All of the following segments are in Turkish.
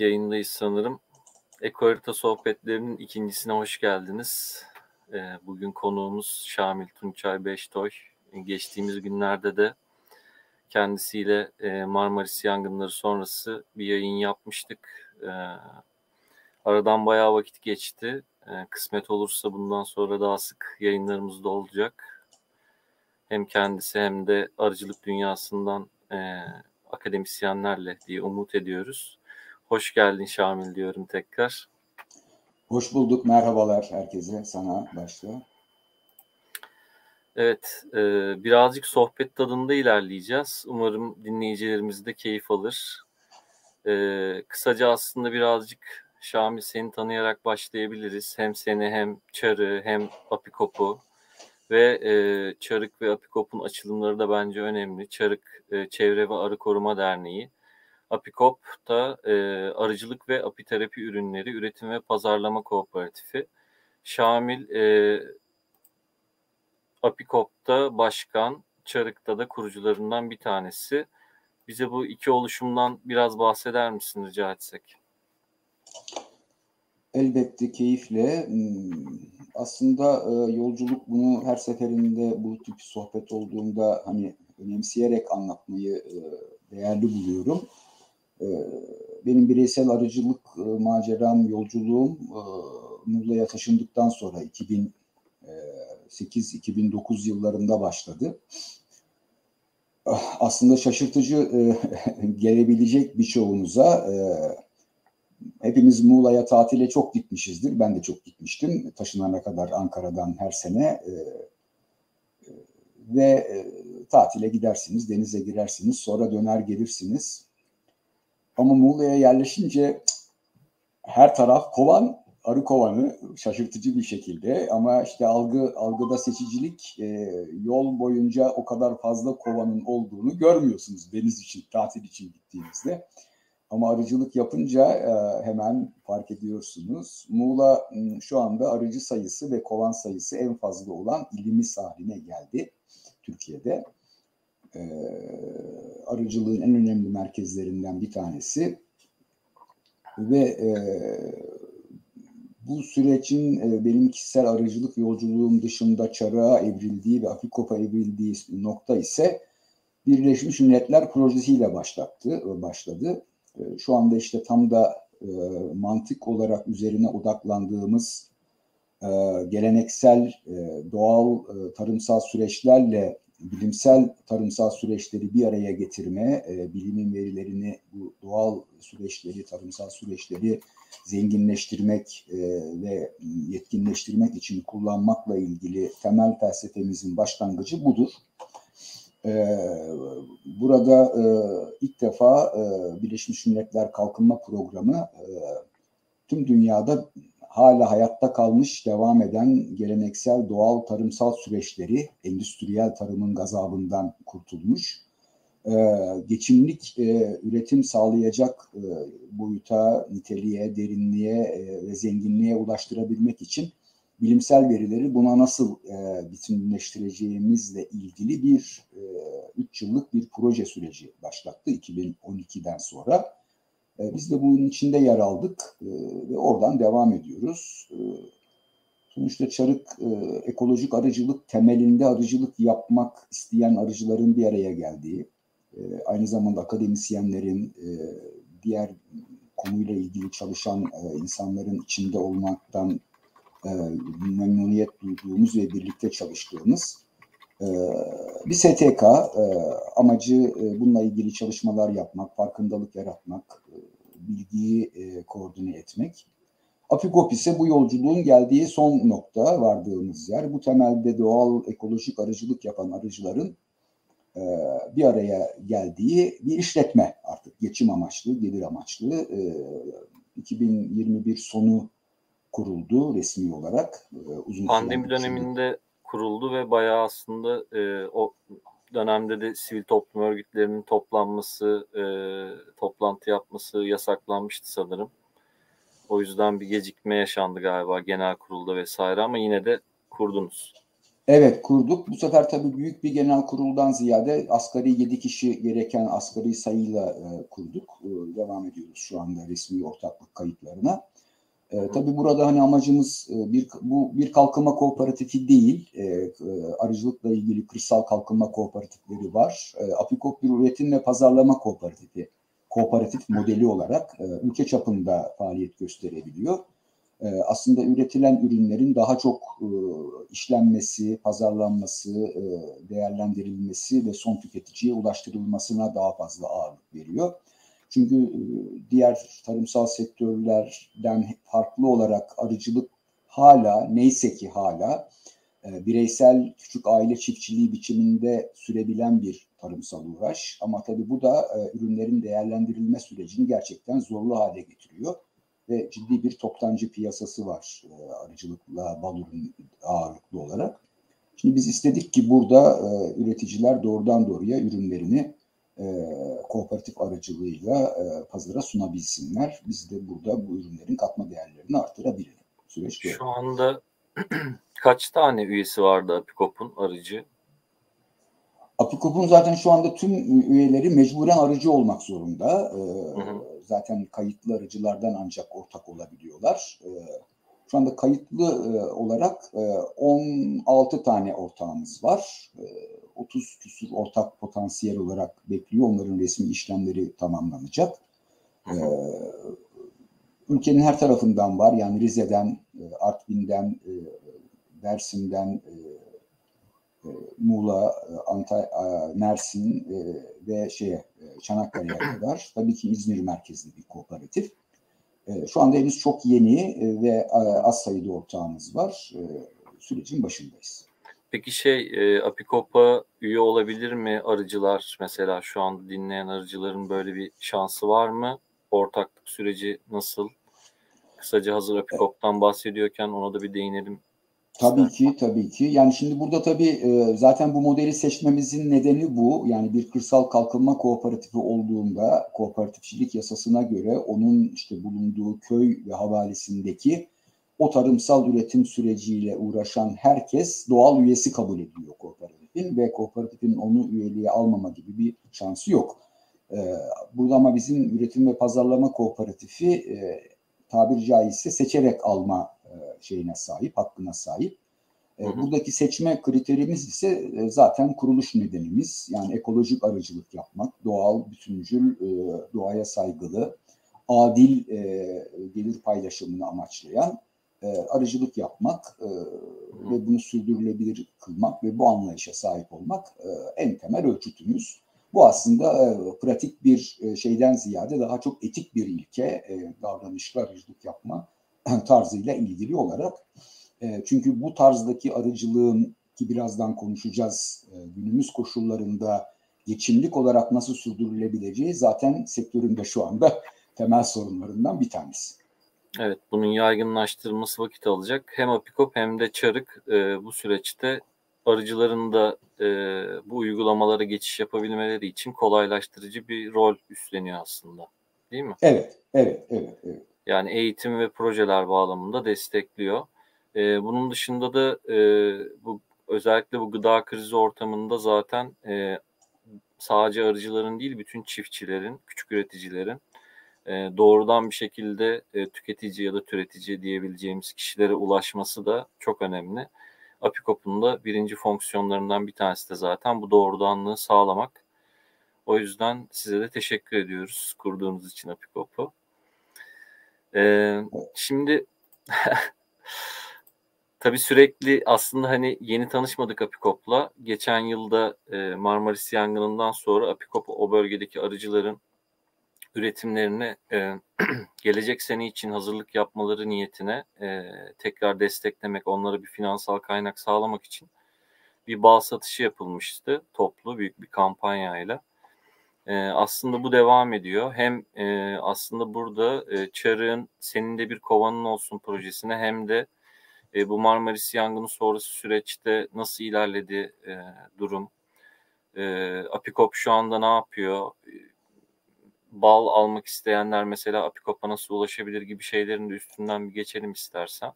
Yayındayız sanırım. Ekoharita sohbetlerinin ikincisine hoş geldiniz. Ee, bugün konuğumuz Şamil Tunçay Beştoy. Geçtiğimiz günlerde de kendisiyle e, Marmaris yangınları sonrası bir yayın yapmıştık. Ee, aradan bayağı vakit geçti. Ee, kısmet olursa bundan sonra daha sık yayınlarımızda olacak. Hem kendisi hem de arıcılık dünyasından e, akademisyenlerle diye umut ediyoruz. Hoş geldin Şamil diyorum tekrar. Hoş bulduk. Merhabalar herkese. Sana başla. Evet, e, birazcık sohbet tadında ilerleyeceğiz. Umarım dinleyicilerimiz de keyif alır. E, kısaca aslında birazcık Şamil seni tanıyarak başlayabiliriz. Hem seni hem Çar'ı hem Apikop'u ve e, Çarık ve Apikop'un açılımları da bence önemli. Çarık e, Çevre ve Arı Koruma Derneği. Apikop da e, arıcılık ve apiterapi ürünleri üretim ve pazarlama kooperatifi. Şamil e, Apikop'ta başkan, Çarık'ta da kurucularından bir tanesi. Bize bu iki oluşumdan biraz bahseder misin rica etsek? Elbette keyifle. Hmm, aslında e, yolculuk bunu her seferinde bu tip sohbet olduğunda hani önemseyerek anlatmayı e, değerli buluyorum. E, benim bireysel arıcılık maceram, yolculuğum Muğla'ya taşındıktan sonra 2008-2009 yıllarında başladı. Ah, aslında şaşırtıcı gelebilecek birçoğunuza hepimiz Muğla'ya tatile çok gitmişizdir. Ben de çok gitmiştim. Taşınana kadar Ankara'dan her sene. E, e, ve e, tatile gidersiniz, denize girersiniz, sonra döner gelirsiniz. Ama Muğla'ya yerleşince her taraf kovan, arı kovanı şaşırtıcı bir şekilde ama işte algı algıda seçicilik e, yol boyunca o kadar fazla kovanın olduğunu görmüyorsunuz deniz için tatil için gittiğinizde. Ama arıcılık yapınca e, hemen fark ediyorsunuz. Muğla şu anda arıcı sayısı ve kovan sayısı en fazla olan ilimiz haline geldi Türkiye'de. E, arıcılığın en önemli merkezlerinden bir tanesi. Ve e, bu sürecin e, benim kişisel arıcılık yolculuğum dışında çarığa evrildiği ve Afikop'a evrildiği nokta ise Birleşmiş Milletler projesiyle başlattı, başladı. Ee, şu anda işte tam da e, mantık olarak üzerine odaklandığımız e, geleneksel e, doğal e, tarımsal süreçlerle bilimsel tarımsal süreçleri bir araya getirme, e, bilimin verilerini bu doğal süreçleri, tarımsal süreçleri zenginleştirmek e, ve yetkinleştirmek için kullanmakla ilgili temel felsefemizin başlangıcı budur. Ee, burada e, ilk defa e, Birleşmiş Milletler Kalkınma Programı e, tüm dünyada hala hayatta kalmış, devam eden geleneksel doğal tarımsal süreçleri, endüstriyel tarımın gazabından kurtulmuş, geçimlik üretim sağlayacak boyuta, niteliğe, derinliğe ve zenginliğe ulaştırabilmek için bilimsel verileri buna nasıl e, bütünleştireceğimizle ilgili bir e, üç yıllık bir proje süreci başlattı 2012'den sonra. E, biz de bunun içinde yer aldık e, ve oradan devam ediyoruz. E, sonuçta Çarık ekolojik arıcılık temelinde arıcılık yapmak isteyen arıcıların bir araya geldiği, aynı zamanda akademisyenlerin, diğer konuyla ilgili çalışan insanların içinde olmaktan memnuniyet duyduğumuz ve birlikte çalıştığımız bir STK e, amacı e, bununla ilgili çalışmalar yapmak, farkındalık yaratmak, e, bilgiyi koordine etmek. Apikop ise bu yolculuğun geldiği son nokta, vardığımız yer. Bu temelde doğal ekolojik arıcılık yapan arıcıların bir araya geldiği bir işletme artık geçim amaçlı, gelir amaçlı. E, 2021 sonu kuruldu resmi olarak. Uzun Pandemi döneminde kuruldu ve bayağı aslında e, o dönemde de sivil toplum örgütlerinin toplanması, e, toplantı yapması yasaklanmıştı sanırım. O yüzden bir gecikme yaşandı galiba genel kurulda vesaire ama yine de kurdunuz. Evet kurduk. Bu sefer tabii büyük bir genel kuruldan ziyade asgari 7 kişi gereken asgari sayıyla e, kurduk. E, devam ediyoruz şu anda resmi ortaklık kayıtlarına. E, tabii burada hani amacımız e, bir bu bir kalkınma kooperatifi değil. E, e, arıcılıkla ilgili kırsal kalkınma kooperatifleri var. E, Apikop bir üretim ve pazarlama kooperatifi kooperatif modeli olarak e, ülke çapında faaliyet gösterebiliyor. E, aslında üretilen ürünlerin daha çok e, işlenmesi, pazarlanması, e, değerlendirilmesi ve son tüketiciye ulaştırılmasına daha fazla ağırlık veriyor. Çünkü e, diğer tarımsal sektörlerden farklı olarak arıcılık hala neyse ki hala e, bireysel küçük aile çiftçiliği biçiminde sürebilen bir tarımsal uğraş. Ama tabii bu da e, ürünlerin değerlendirilme sürecini gerçekten zorlu hale getiriyor. Ve ciddi bir toptancı piyasası var arıcılıkla bal ürün ağırlıklı olarak. Şimdi biz istedik ki burada üreticiler doğrudan doğruya ürünlerini e, kooperatif aracılığıyla e, pazara sunabilsinler. Biz de burada bu ürünlerin katma değerlerini artırabilirim. Süreç böyle. Şu anda kaç tane üyesi vardı Apikop'un aracı? Apikop'un zaten şu anda tüm üyeleri mecburen aracı olmak zorunda. Ee, hı hı. Zaten kayıtlı aracılardan ancak ortak olabiliyorlar. Ee, şu anda kayıtlı e, olarak e, 16 tane ortağımız var. E, 30 küsur ortak potansiyel olarak bekliyor. Onların resmi işlemleri tamamlanacak. Ee, ülkenin her tarafından var. Yani Rize'den, e, Artvin'den, Dersim'den, e, e Muğla, Antay, Mersin ve şeye Çanakkale'ye kadar. Tabii ki İzmir merkezli bir kooperatif. Şu anda henüz çok yeni ve az sayıda ortağımız var. Sürecin başındayız. Peki şey e, Apikop'a üye olabilir mi arıcılar? Mesela şu anda dinleyen arıcıların böyle bir şansı var mı? Ortaklık süreci nasıl? Kısaca hazır Apikop'tan bahsediyorken ona da bir değinelim. Tabii ki, tabii ki. Yani şimdi burada tabii e, zaten bu modeli seçmemizin nedeni bu. Yani bir kırsal kalkınma kooperatifi olduğunda kooperatifçilik yasasına göre onun işte bulunduğu köy ve havalesindeki o tarımsal üretim süreciyle uğraşan herkes doğal üyesi kabul ediliyor kooperatifin ve kooperatifin onu üyeliğe almama gibi bir şansı yok. Ee, burada ama bizim üretim ve pazarlama kooperatifi e, tabiri caizse seçerek alma e, şeyine sahip, hakkına sahip. E, buradaki seçme kriterimiz ise e, zaten kuruluş nedenimiz. Yani ekolojik arıcılık yapmak, doğal, bütüncül, e, doğaya saygılı, adil e, gelir paylaşımını amaçlayan e, arıcılık yapmak e, ve bunu sürdürülebilir kılmak ve bu anlayışa sahip olmak e, en temel ölçütümüz. Bu aslında e, pratik bir e, şeyden ziyade daha çok etik bir ilke, e, davranışlı arıcılık yapma tarzıyla ilgili olarak. E, çünkü bu tarzdaki arıcılığın ki birazdan konuşacağız e, günümüz koşullarında geçimlik olarak nasıl sürdürülebileceği zaten sektöründe şu anda temel sorunlarından bir tanesi. Evet, bunun yaygınlaştırılması vakit alacak. Hem Apikop hem de Çarık e, bu süreçte arıcıların da e, bu uygulamalara geçiş yapabilmeleri için kolaylaştırıcı bir rol üstleniyor aslında. Değil mi? Evet, evet, evet. evet. Yani eğitim ve projeler bağlamında destekliyor. E, bunun dışında da e, bu özellikle bu gıda krizi ortamında zaten e, sadece arıcıların değil bütün çiftçilerin, küçük üreticilerin e, doğrudan bir şekilde e, tüketici ya da türetici diyebileceğimiz kişilere ulaşması da çok önemli. Apikop'un da birinci fonksiyonlarından bir tanesi de zaten bu doğrudanlığı sağlamak. O yüzden size de teşekkür ediyoruz kurduğunuz için Apikop'u. Ee, şimdi tabii sürekli aslında hani yeni tanışmadık Apikop'la. Geçen yılda e, Marmaris yangınından sonra Apikop o bölgedeki arıcıların üretimlerini e, gelecek sene için hazırlık yapmaları niyetine e, tekrar desteklemek, onlara bir finansal kaynak sağlamak için bir bal satışı yapılmıştı toplu büyük bir kampanyayla. E, aslında bu devam ediyor. Hem e, aslında burada e, Çarık'ın senin de bir kovanın olsun projesine hem de e, bu Marmaris yangını sonrası süreçte nasıl ilerledi e, durum? E, Apikop şu anda ne yapıyor? Bal almak isteyenler mesela Apikop'a nasıl ulaşabilir gibi şeylerin de üstünden bir geçelim istersen.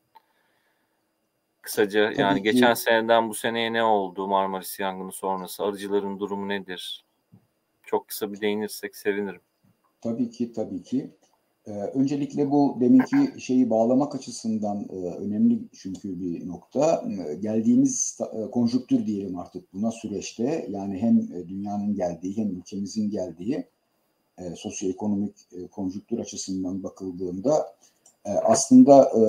Kısaca Tabii yani ki. geçen seneden bu seneye ne oldu Marmaris yangını sonrası? Arıcıların durumu nedir? Çok kısa bir değinirsek sevinirim. Tabii ki, tabii ki. Ee, öncelikle bu deminki şeyi bağlamak açısından e, önemli çünkü bir nokta. E, geldiğimiz e, konjüktür diyelim artık buna süreçte yani hem e, dünyanın geldiği hem ülkemizin geldiği e, sosyoekonomik e, konjüktür açısından bakıldığında e, aslında e,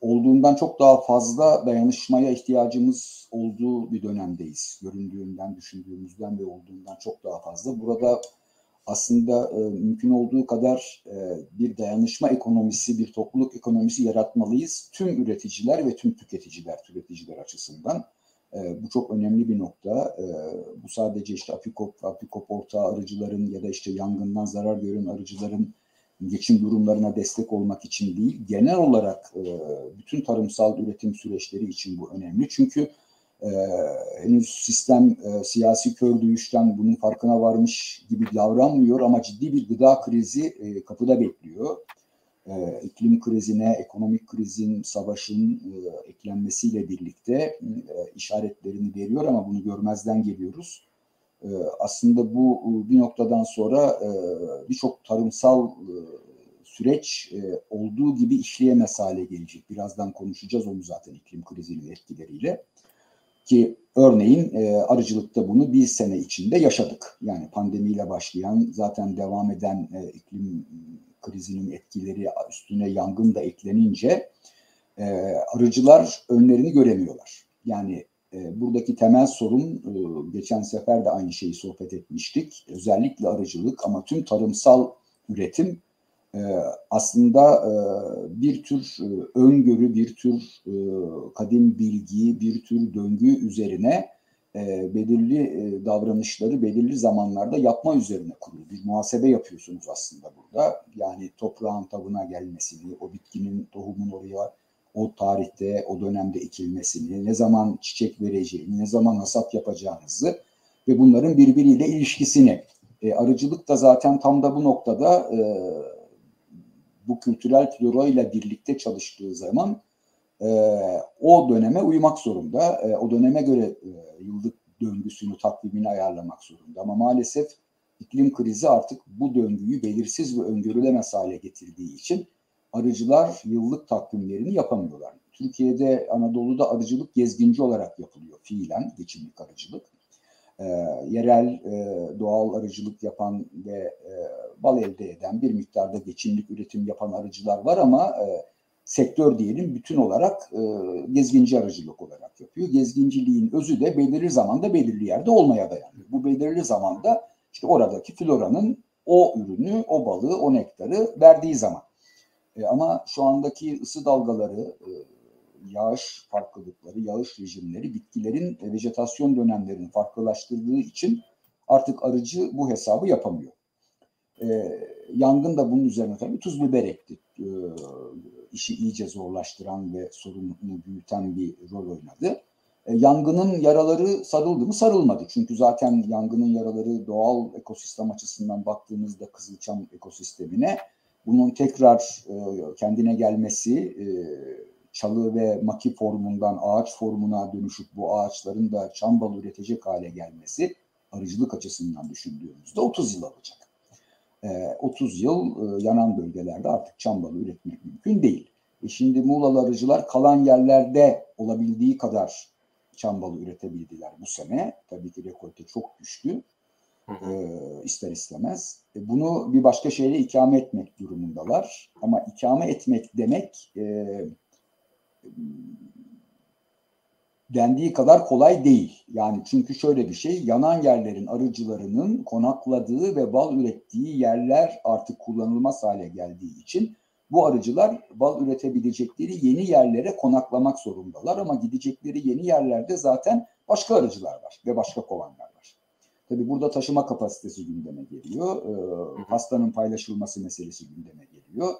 olduğundan çok daha fazla dayanışmaya ihtiyacımız olduğu bir dönemdeyiz. Göründüğünden, düşündüğümüzden ve olduğundan çok daha fazla. Burada aslında e, mümkün olduğu kadar e, bir dayanışma ekonomisi, bir topluluk ekonomisi yaratmalıyız. Tüm üreticiler ve tüm tüketiciler, tüketiciler açısından. E, bu çok önemli bir nokta. E, bu sadece işte Apikop, Apikop ortağı arıcıların ya da işte yangından zarar gören arıcıların geçim durumlarına destek olmak için değil, genel olarak e, bütün tarımsal üretim süreçleri için bu önemli. Çünkü e, henüz sistem e, siyasi kör duyuştan bunun farkına varmış gibi davranmıyor ama ciddi bir gıda krizi e, kapıda bekliyor. E, iklim krizine, ekonomik krizin, savaşın e, eklenmesiyle birlikte e, işaretlerini veriyor ama bunu görmezden geliyoruz. E, aslında bu bir noktadan sonra e, birçok tarımsal e, süreç e, olduğu gibi işleyemez hale gelecek. Birazdan konuşacağız onu zaten iklim krizinin etkileriyle. Ki örneğin e, arıcılıkta bunu bir sene içinde yaşadık. Yani pandemiyle başlayan zaten devam eden e, iklim krizinin etkileri üstüne yangın da eklenince e, arıcılar önlerini göremiyorlar. Yani e, buradaki temel sorun e, geçen sefer de aynı şeyi sohbet etmiştik. Özellikle arıcılık ama tüm tarımsal üretim e, aslında e, bir tür e, öngörü, bir tür e, kadim bilgi, bir tür döngü üzerine e, belirli e, davranışları belirli zamanlarda yapma üzerine kurulu. Bir muhasebe yapıyorsunuz aslında burada. Yani toprağın tavına gelmesini, o bitkinin tohumun oraya o tarihte, o dönemde ekilmesini, ne zaman çiçek vereceğini, ne zaman hasat yapacağınızı ve bunların birbiriyle ilişkisini. E, arıcılık da zaten tam da bu noktada e, bu kültürel flora ile birlikte çalıştığı zaman e, o döneme uymak zorunda. E, o döneme göre e, yıllık döngüsünü, takvimini ayarlamak zorunda. Ama maalesef iklim krizi artık bu döngüyü belirsiz ve öngörülemez hale getirdiği için arıcılar yıllık takvimlerini yapamıyorlar. Türkiye'de Anadolu'da arıcılık gezginci olarak yapılıyor fiilen geçimlik arıcılık. E, yerel e, doğal arıcılık yapan ve e, bal elde eden bir miktarda geçimlik üretim yapan arıcılar var ama e, sektör diyelim bütün olarak e, gezginci arıcılık olarak yapıyor. Gezginciliğin özü de belirli zamanda belirli yerde olmaya dayanıyor. Bu belirli zamanda işte oradaki floranın o ürünü, o balığı, o nektarı verdiği zaman. E, ama şu andaki ısı dalgaları, e, yağış farklılıkları, yağış rejimleri bitkilerin e, vejetasyon dönemlerini farklılaştırdığı için artık arıcı bu hesabı yapamıyor. E, yangın da bunun üzerine tabii tuz biber ekti. E, işi iyice zorlaştıran ve sorunu büyüten bir rol oynadı. E, yangının yaraları sarıldı mı? Sarılmadı. Çünkü zaten yangının yaraları doğal ekosistem açısından baktığımızda Kızılçam ekosistemine bunun tekrar e, kendine gelmesi, e, çalı ve maki formundan ağaç formuna dönüşüp bu ağaçların da çam balı üretecek hale gelmesi arıcılık açısından düşündüğümüzde 30 yıl alacak. E, 30 yıl e, yanan bölgelerde artık çam balı üretmek mümkün değil. E şimdi Muğla'lı arıcılar kalan yerlerde olabildiği kadar çam balı üretebildiler bu sene. Tabii ki rekolte çok düştü. E, ister istemez. E, bunu bir başka şeyle ikame etmek durumundalar. Ama ikame etmek demek e, dendiği kadar kolay değil. Yani çünkü şöyle bir şey, yanan yerlerin arıcılarının konakladığı ve bal ürettiği yerler artık kullanılmaz hale geldiği için bu arıcılar bal üretebilecekleri yeni yerlere konaklamak zorundalar ama gidecekleri yeni yerlerde zaten başka arıcılar var ve başka kovanlar var. Tabii burada taşıma kapasitesi gündeme geliyor. E, pastanın paylaşılması meselesi gündeme geliyor.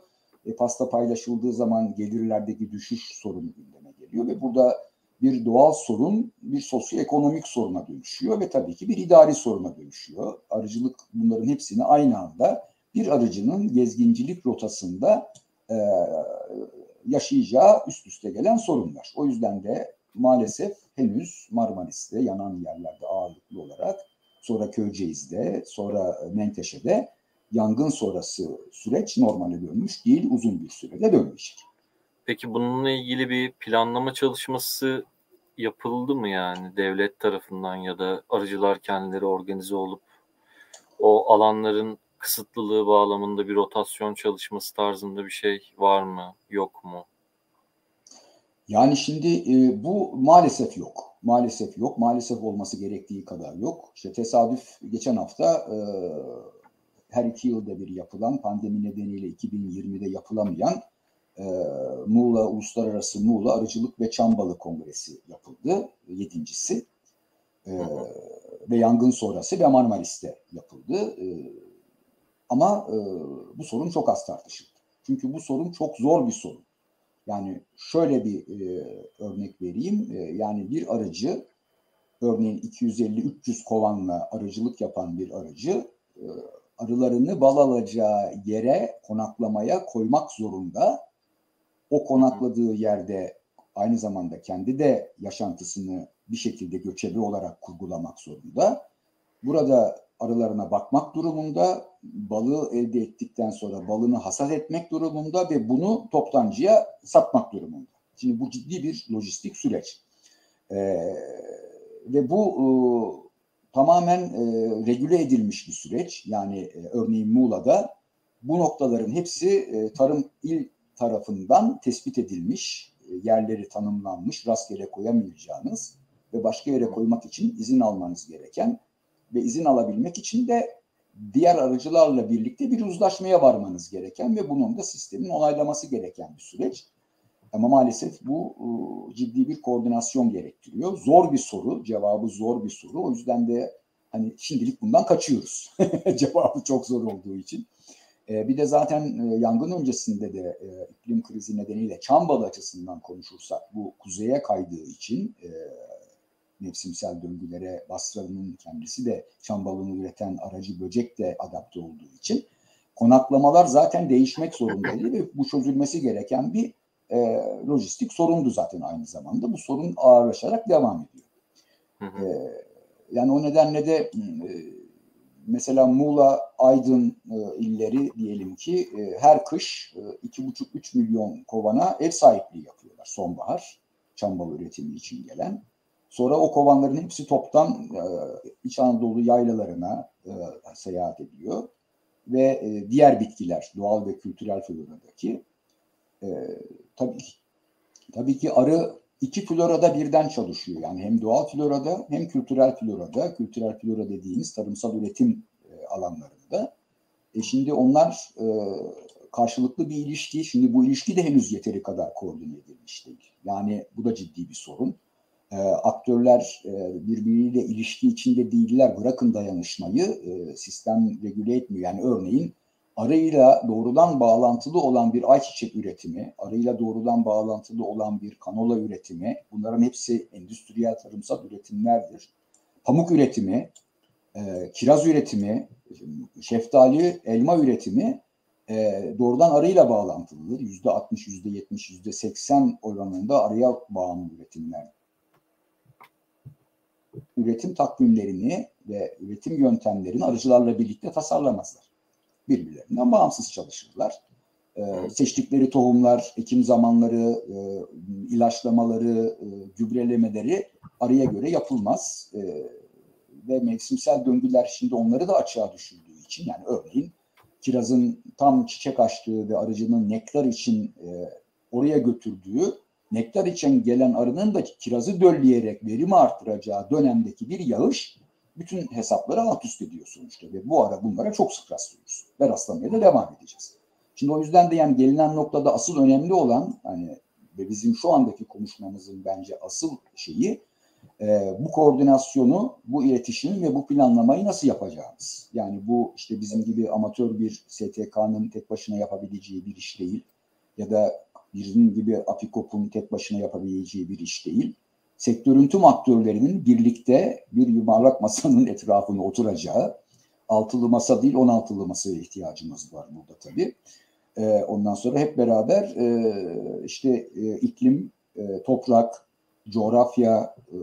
E, pasta paylaşıldığı zaman gelirlerdeki düşüş sorunu gündeme geliyor ve burada bir doğal sorun bir sosyoekonomik soruna dönüşüyor ve tabii ki bir idari soruna dönüşüyor. Arıcılık bunların hepsini aynı anda bir arıcının gezgincilik rotasında e, yaşayacağı üst üste gelen sorunlar. O yüzden de maalesef henüz Marmaris'te yanan yerlerde ağırlıklı olarak sonra Köyceğiz'de sonra Menteşe'de yangın sonrası süreç normale dönmüş değil uzun bir sürede dönmeyecek. Peki bununla ilgili bir planlama çalışması yapıldı mı yani devlet tarafından ya da arıcılar kendileri organize olup o alanların kısıtlılığı bağlamında bir rotasyon çalışması tarzında bir şey var mı yok mu? Yani şimdi e, bu maalesef yok. Maalesef yok. Maalesef olması gerektiği kadar yok. İşte tesadüf geçen hafta e, her iki yılda bir yapılan pandemi nedeniyle 2020'de yapılamayan e, Muğla Uluslararası Muğla Arıcılık ve Çambalı Kongresi yapıldı. Yedincisi. E, ve yangın sonrası ve Marmaris'te yapıldı. E, ama e, bu sorun çok az tartışıldı. Çünkü bu sorun çok zor bir sorun. Yani şöyle bir e, örnek vereyim. E, yani bir aracı örneğin 250-300 kovanla arıcılık yapan bir aracı e, arılarını bal alacağı yere konaklamaya koymak zorunda. O konakladığı yerde aynı zamanda kendi de yaşantısını bir şekilde göçebe olarak kurgulamak zorunda. Burada arılarına bakmak durumunda, balığı elde ettikten sonra balını hasat etmek durumunda ve bunu toptancıya satmak durumunda. Şimdi bu ciddi bir lojistik süreç. Ee, ve bu e, tamamen e, regüle edilmiş bir süreç. Yani e, örneğin Muğla'da bu noktaların hepsi e, tarım il tarafından tespit edilmiş, e, yerleri tanımlanmış, rastgele koyamayacağınız ve başka yere koymak için izin almanız gereken ve izin alabilmek için de diğer aracılarla birlikte bir uzlaşmaya varmanız gereken ve bunun da sistemin onaylaması gereken bir süreç. Ama maalesef bu e, ciddi bir koordinasyon gerektiriyor. Zor bir soru, cevabı zor bir soru. O yüzden de hani şimdilik bundan kaçıyoruz. cevabı çok zor olduğu için. E, bir de zaten e, yangın öncesinde de iklim krizi nedeniyle Çambalı açısından konuşursak bu kuzeye kaydığı için mevsimsel döngülere Basra'nın kendisi de çam balonu üreten aracı böcek de adapte olduğu için konaklamalar zaten değişmek zorundaydı ve bu çözülmesi gereken bir e, lojistik sorundu zaten aynı zamanda. Bu sorun ağırlaşarak devam ediyor. Hı hı. E, yani o nedenle de e, mesela Muğla, Aydın e, illeri diyelim ki e, her kış e, 2,5-3 milyon kovana ev sahipliği yapıyorlar sonbahar çam üretimi için gelen. Sonra o kovanların hepsi toptan e, İç Anadolu yaylalarına e, seyahat ediyor. Ve e, diğer bitkiler, doğal ve kültürel floradaki e, tabii, tabii ki arı iki florada birden çalışıyor. Yani hem doğal florada hem kültürel florada, kültürel flora dediğimiz tarımsal üretim e, alanlarında. E şimdi onlar e, karşılıklı bir ilişki. Şimdi bu ilişki de henüz yeteri kadar koordine edilmiş değil. Yani bu da ciddi bir sorun e, aktörler e, birbiriyle ilişki içinde değiller. Bırakın dayanışmayı e, sistem regüle etmiyor. Yani örneğin arıyla doğrudan bağlantılı olan bir ayçiçek üretimi, arıyla doğrudan bağlantılı olan bir kanola üretimi, bunların hepsi endüstriyel tarımsal üretimlerdir. Pamuk üretimi, e, kiraz üretimi, şeftali, elma üretimi e, doğrudan arıyla bağlantılıdır. Yüzde 60, yüzde 70, yüzde 80 oranında arıya bağımlı üretimler üretim takvimlerini ve üretim yöntemlerini arıcılarla birlikte tasarlamazlar. Birbirlerinden bağımsız çalışırlar. Ee, seçtikleri tohumlar, ekim zamanları, e, ilaçlamaları, e, gübrelemeleri arıya göre yapılmaz. E, ve mevsimsel döngüler şimdi onları da açığa düşürdüğü için yani örneğin kirazın tam çiçek açtığı ve arıcının nektar için e, oraya götürdüğü nektar için gelen arının da kirazı dölleyerek verimi arttıracağı dönemdeki bir yağış bütün hesapları alt üst ediyor sonuçta ve bu ara bunlara çok sık rastlıyoruz ve rastlamaya da devam edeceğiz. Şimdi o yüzden de yani gelinen noktada asıl önemli olan hani ve bizim şu andaki konuşmamızın bence asıl şeyi e, bu koordinasyonu, bu iletişimi ve bu planlamayı nasıl yapacağımız. Yani bu işte bizim gibi amatör bir STK'nın tek başına yapabileceği bir iş değil ya da bizim gibi Apikop'un tek başına yapabileceği bir iş değil. Sektörün tüm aktörlerinin birlikte bir yuvarlak masanın etrafına oturacağı, altılı masa değil on altılı masaya ihtiyacımız var burada tabii. E, ondan sonra hep beraber e, işte e, iklim, e, toprak, coğrafya, e,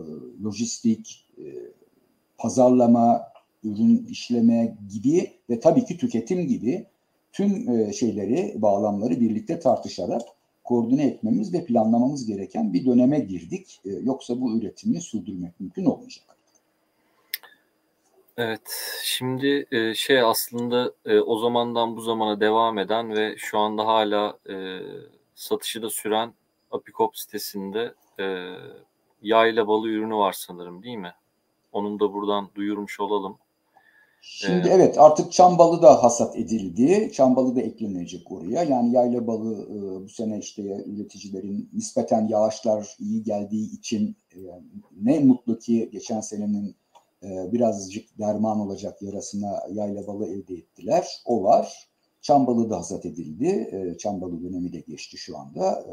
lojistik, e, pazarlama, ürün işleme gibi ve tabii ki tüketim gibi tüm e, şeyleri, bağlamları birlikte tartışarak koordine etmemiz ve planlamamız gereken bir döneme girdik. E, yoksa bu üretimi sürdürmek mümkün olmayacak. Evet, şimdi e, şey aslında e, o zamandan bu zamana devam eden ve şu anda hala e, satışı da süren Apikop sitesinde e, yayla balı ürünü var sanırım değil mi? Onun da buradan duyurmuş olalım. Şimdi ee, evet artık çam balı da hasat edildi. Çam balı da eklenecek oraya. Yani yayla balı e, bu sene işte üreticilerin nispeten yağışlar iyi geldiği için e, ne mutlu ki geçen senenin e, birazcık derman olacak yarasına yayla balı elde ettiler. O var. Çam balı da hasat edildi. E, çam balı dönemi de geçti şu anda. E,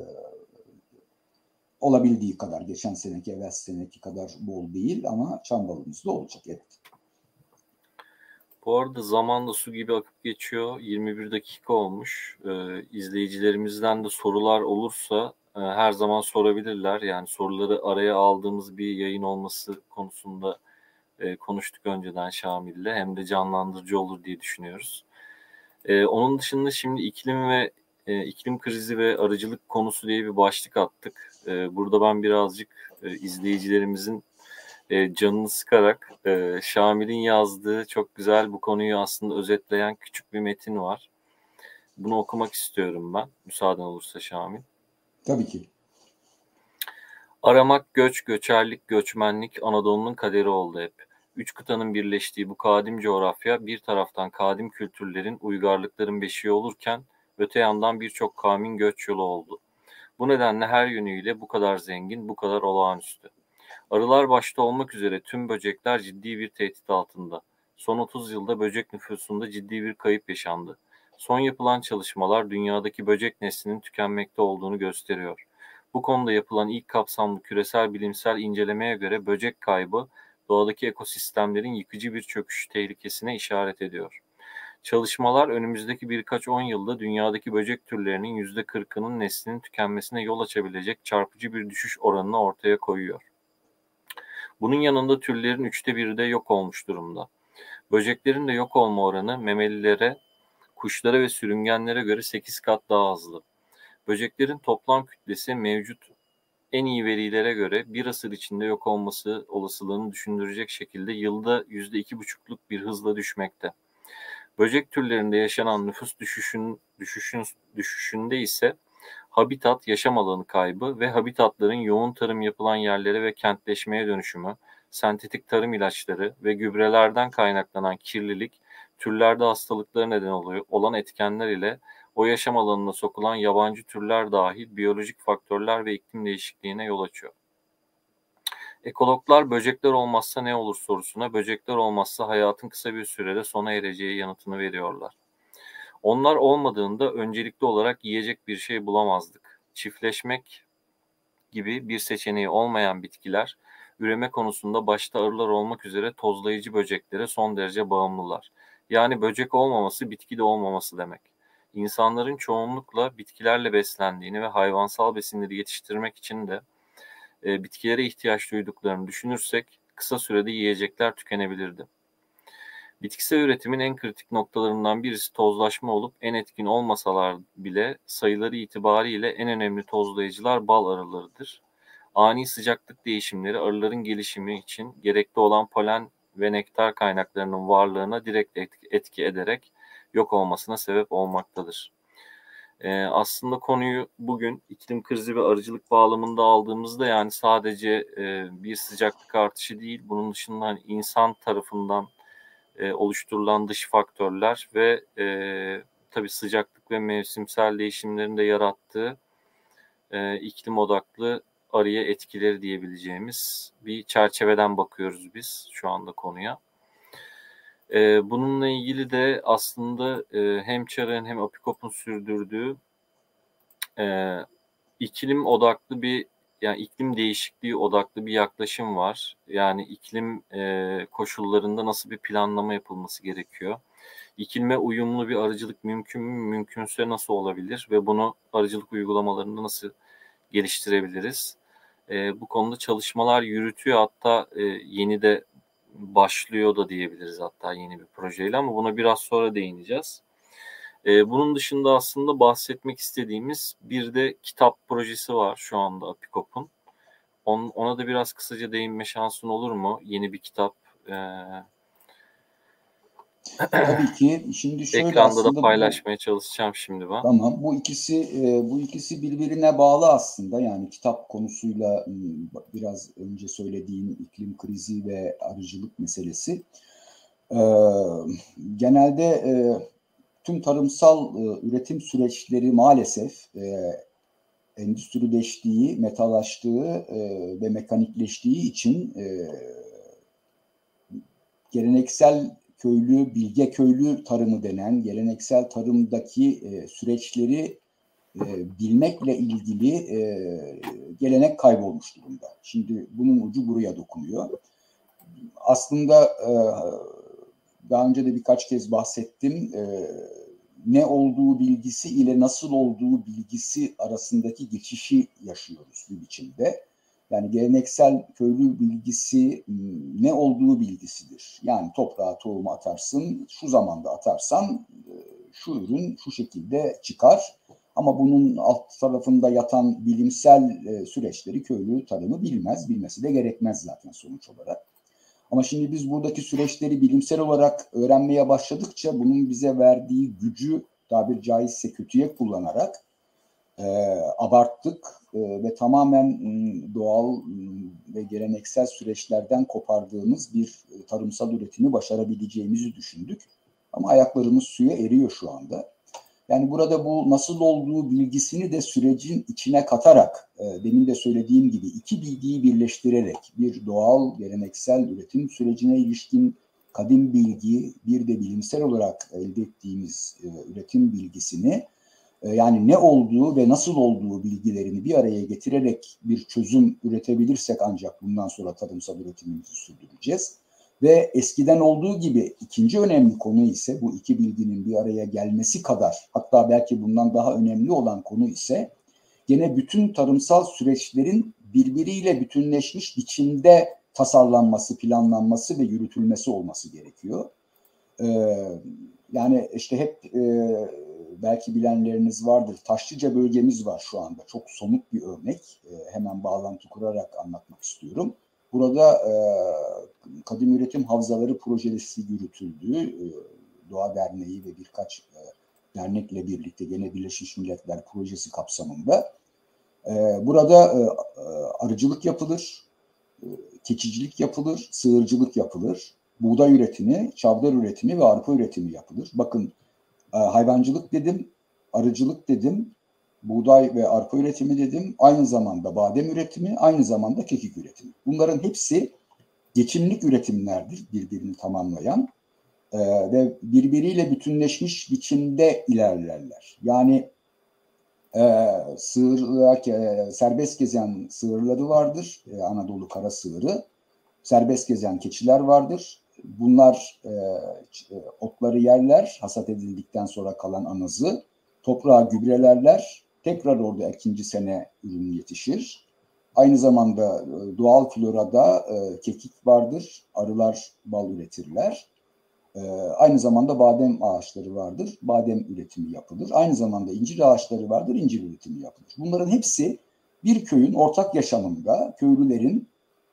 olabildiği kadar geçen seneki evvel seneki kadar bol değil ama çam balımız da olacak evet. Bu arada zaman da su gibi akıp geçiyor. 21 dakika olmuş. Ee, izleyicilerimizden de sorular olursa e, her zaman sorabilirler. Yani soruları araya aldığımız bir yayın olması konusunda e, konuştuk önceden Şamil'le. Hem de canlandırıcı olur diye düşünüyoruz. E, onun dışında şimdi iklim ve e, iklim krizi ve arıcılık konusu diye bir başlık attık. E, burada ben birazcık e, izleyicilerimizin e, canını sıkarak e, Şamil'in yazdığı çok güzel bu konuyu aslında özetleyen küçük bir metin var. Bunu okumak istiyorum ben. Müsaaden olursa Şamil. Tabii ki. Aramak, göç, göçerlik, göçmenlik Anadolu'nun kaderi oldu hep. Üç kıtanın birleştiği bu kadim coğrafya bir taraftan kadim kültürlerin, uygarlıkların beşiği olurken öte yandan birçok kavmin göç yolu oldu. Bu nedenle her yönüyle bu kadar zengin, bu kadar olağanüstü. Arılar başta olmak üzere tüm böcekler ciddi bir tehdit altında. Son 30 yılda böcek nüfusunda ciddi bir kayıp yaşandı. Son yapılan çalışmalar dünyadaki böcek neslinin tükenmekte olduğunu gösteriyor. Bu konuda yapılan ilk kapsamlı küresel bilimsel incelemeye göre böcek kaybı doğadaki ekosistemlerin yıkıcı bir çöküş tehlikesine işaret ediyor. Çalışmalar önümüzdeki birkaç on yılda dünyadaki böcek türlerinin %40'ının neslinin tükenmesine yol açabilecek çarpıcı bir düşüş oranını ortaya koyuyor. Bunun yanında türlerin üçte biri de yok olmuş durumda. Böceklerin de yok olma oranı memelilere, kuşlara ve sürüngenlere göre 8 kat daha azlı. Böceklerin toplam kütlesi mevcut en iyi verilere göre bir asır içinde yok olması olasılığını düşündürecek şekilde yılda %2,5'luk bir hızla düşmekte. Böcek türlerinde yaşanan nüfus düşüşün, düşüşün, düşüşünde ise habitat, yaşam alanı kaybı ve habitatların yoğun tarım yapılan yerlere ve kentleşmeye dönüşümü, sentetik tarım ilaçları ve gübrelerden kaynaklanan kirlilik, türlerde hastalıkları neden oluyor olan etkenler ile o yaşam alanına sokulan yabancı türler dahil biyolojik faktörler ve iklim değişikliğine yol açıyor. Ekologlar böcekler olmazsa ne olur sorusuna böcekler olmazsa hayatın kısa bir sürede sona ereceği yanıtını veriyorlar. Onlar olmadığında öncelikli olarak yiyecek bir şey bulamazdık. Çiftleşmek gibi bir seçeneği olmayan bitkiler üreme konusunda başta arılar olmak üzere tozlayıcı böceklere son derece bağımlılar. Yani böcek olmaması bitki de olmaması demek. İnsanların çoğunlukla bitkilerle beslendiğini ve hayvansal besinleri yetiştirmek için de e, bitkilere ihtiyaç duyduklarını düşünürsek kısa sürede yiyecekler tükenebilirdi. Bitkisel üretimin en kritik noktalarından birisi tozlaşma olup en etkin olmasalar bile sayıları itibariyle en önemli tozlayıcılar bal arılarıdır. Ani sıcaklık değişimleri arıların gelişimi için gerekli olan polen ve nektar kaynaklarının varlığına direkt etki ederek yok olmasına sebep olmaktadır. Ee, aslında konuyu bugün iklim krizi ve arıcılık bağlamında aldığımızda yani sadece e, bir sıcaklık artışı değil, bunun dışında hani insan tarafından e, oluşturulan dış faktörler ve e, tabii sıcaklık ve mevsimsel değişimlerin de yarattığı e, iklim odaklı arıya etkileri diyebileceğimiz bir çerçeveden bakıyoruz biz şu anda konuya. E, bununla ilgili de aslında e, hem Çarık'ın hem Apikop'un sürdürdüğü e, iklim odaklı bir yani iklim değişikliği odaklı bir yaklaşım var. Yani iklim e, koşullarında nasıl bir planlama yapılması gerekiyor? İkilime uyumlu bir arıcılık mümkün mü? Mümkünse nasıl olabilir ve bunu arıcılık uygulamalarında nasıl geliştirebiliriz? E, bu konuda çalışmalar yürütüyor hatta e, yeni de başlıyor da diyebiliriz hatta yeni bir projeyle ama buna biraz sonra değineceğiz. E, bunun dışında aslında bahsetmek istediğimiz bir de kitap projesi var şu anda Apikop'un. On, ona da biraz kısaca değinme şansın olur mu? Yeni bir kitap. E, Tabii ki. Şimdi şöyle Ekranda da paylaşmaya bu, çalışacağım şimdi ben. Tamam. Bu ikisi e, bu ikisi birbirine bağlı aslında. Yani kitap konusuyla biraz önce söylediğim iklim krizi ve arıcılık meselesi. E, genelde e, tüm tarımsal e, üretim süreçleri maalesef e, endüstrileştiği, metalaştığı e, ve mekanikleştiği için e, geleneksel köylü, bilge köylü tarımı denen geleneksel tarımdaki e, süreçleri e, bilmekle ilgili e, gelenek kaybolmuş durumda. Şimdi bunun ucu buraya dokunuyor. Aslında e, daha önce de birkaç kez bahsettim. E, ne olduğu bilgisi ile nasıl olduğu bilgisi arasındaki geçişi yaşıyoruz bir biçimde. Yani geleneksel köylü bilgisi ıı, ne olduğu bilgisidir. Yani toprağa tohumu atarsın, şu zamanda atarsan ıı, şu ürün şu şekilde çıkar. Ama bunun alt tarafında yatan bilimsel ıı, süreçleri köylü tarımı bilmez, bilmesi de gerekmez zaten sonuç olarak. Ama şimdi biz buradaki süreçleri bilimsel olarak öğrenmeye başladıkça bunun bize verdiği gücü tabir caizse kötüye kullanarak e, abarttık e, ve tamamen doğal ve geleneksel süreçlerden kopardığımız bir e, tarımsal üretimi başarabileceğimizi düşündük. Ama ayaklarımız suya eriyor şu anda. Yani burada bu nasıl olduğu bilgisini de sürecin içine katarak, e, demin de söylediğim gibi iki bilgiyi birleştirerek bir doğal, geleneksel üretim sürecine ilişkin kadim bilgi, bir de bilimsel olarak elde ettiğimiz e, üretim bilgisini e, yani ne olduğu ve nasıl olduğu bilgilerini bir araya getirerek bir çözüm üretebilirsek ancak bundan sonra tarımsal üretimimizi sürdüreceğiz. Ve eskiden olduğu gibi ikinci önemli konu ise bu iki bilginin bir araya gelmesi kadar hatta belki bundan daha önemli olan konu ise gene bütün tarımsal süreçlerin birbiriyle bütünleşmiş biçimde tasarlanması, planlanması ve yürütülmesi olması gerekiyor. Ee, yani işte hep e, belki bilenleriniz vardır. Taşlıca bölgemiz var şu anda. Çok somut bir örnek. E, hemen bağlantı kurarak anlatmak istiyorum. Burada e, Kadim Üretim Havzaları projesi yürütüldü. E, Doğa Derneği ve birkaç e, dernekle birlikte gene Birleşmiş Milletler projesi kapsamında. E, burada e, e arıcılık yapılır, e, keçicilik yapılır, sığırcılık yapılır, buğday üretimi, çavdar üretimi ve arpa üretimi yapılır. Bakın e, hayvancılık dedim, arıcılık dedim, buğday ve arpa üretimi dedim, aynı zamanda badem üretimi, aynı zamanda kekik üretimi. Bunların hepsi geçimlik üretimlerdir birbirini tamamlayan e, ve birbiriyle bütünleşmiş biçimde ilerlerler. Yani e, sığır, e, serbest gezen sığırları vardır, e, Anadolu kara sığırı. Serbest gezen keçiler vardır. Bunlar e, e, otları yerler, hasat edildikten sonra kalan anazı. Toprağa gübrelerler, tekrar orada ikinci sene ürün yetişir. Aynı zamanda e, doğal florada e, kekik vardır, arılar bal üretirler. E, aynı zamanda badem ağaçları vardır, badem üretimi yapılır. Aynı zamanda incir ağaçları vardır, incir üretimi yapılır. Bunların hepsi bir köyün ortak yaşamında köylülerin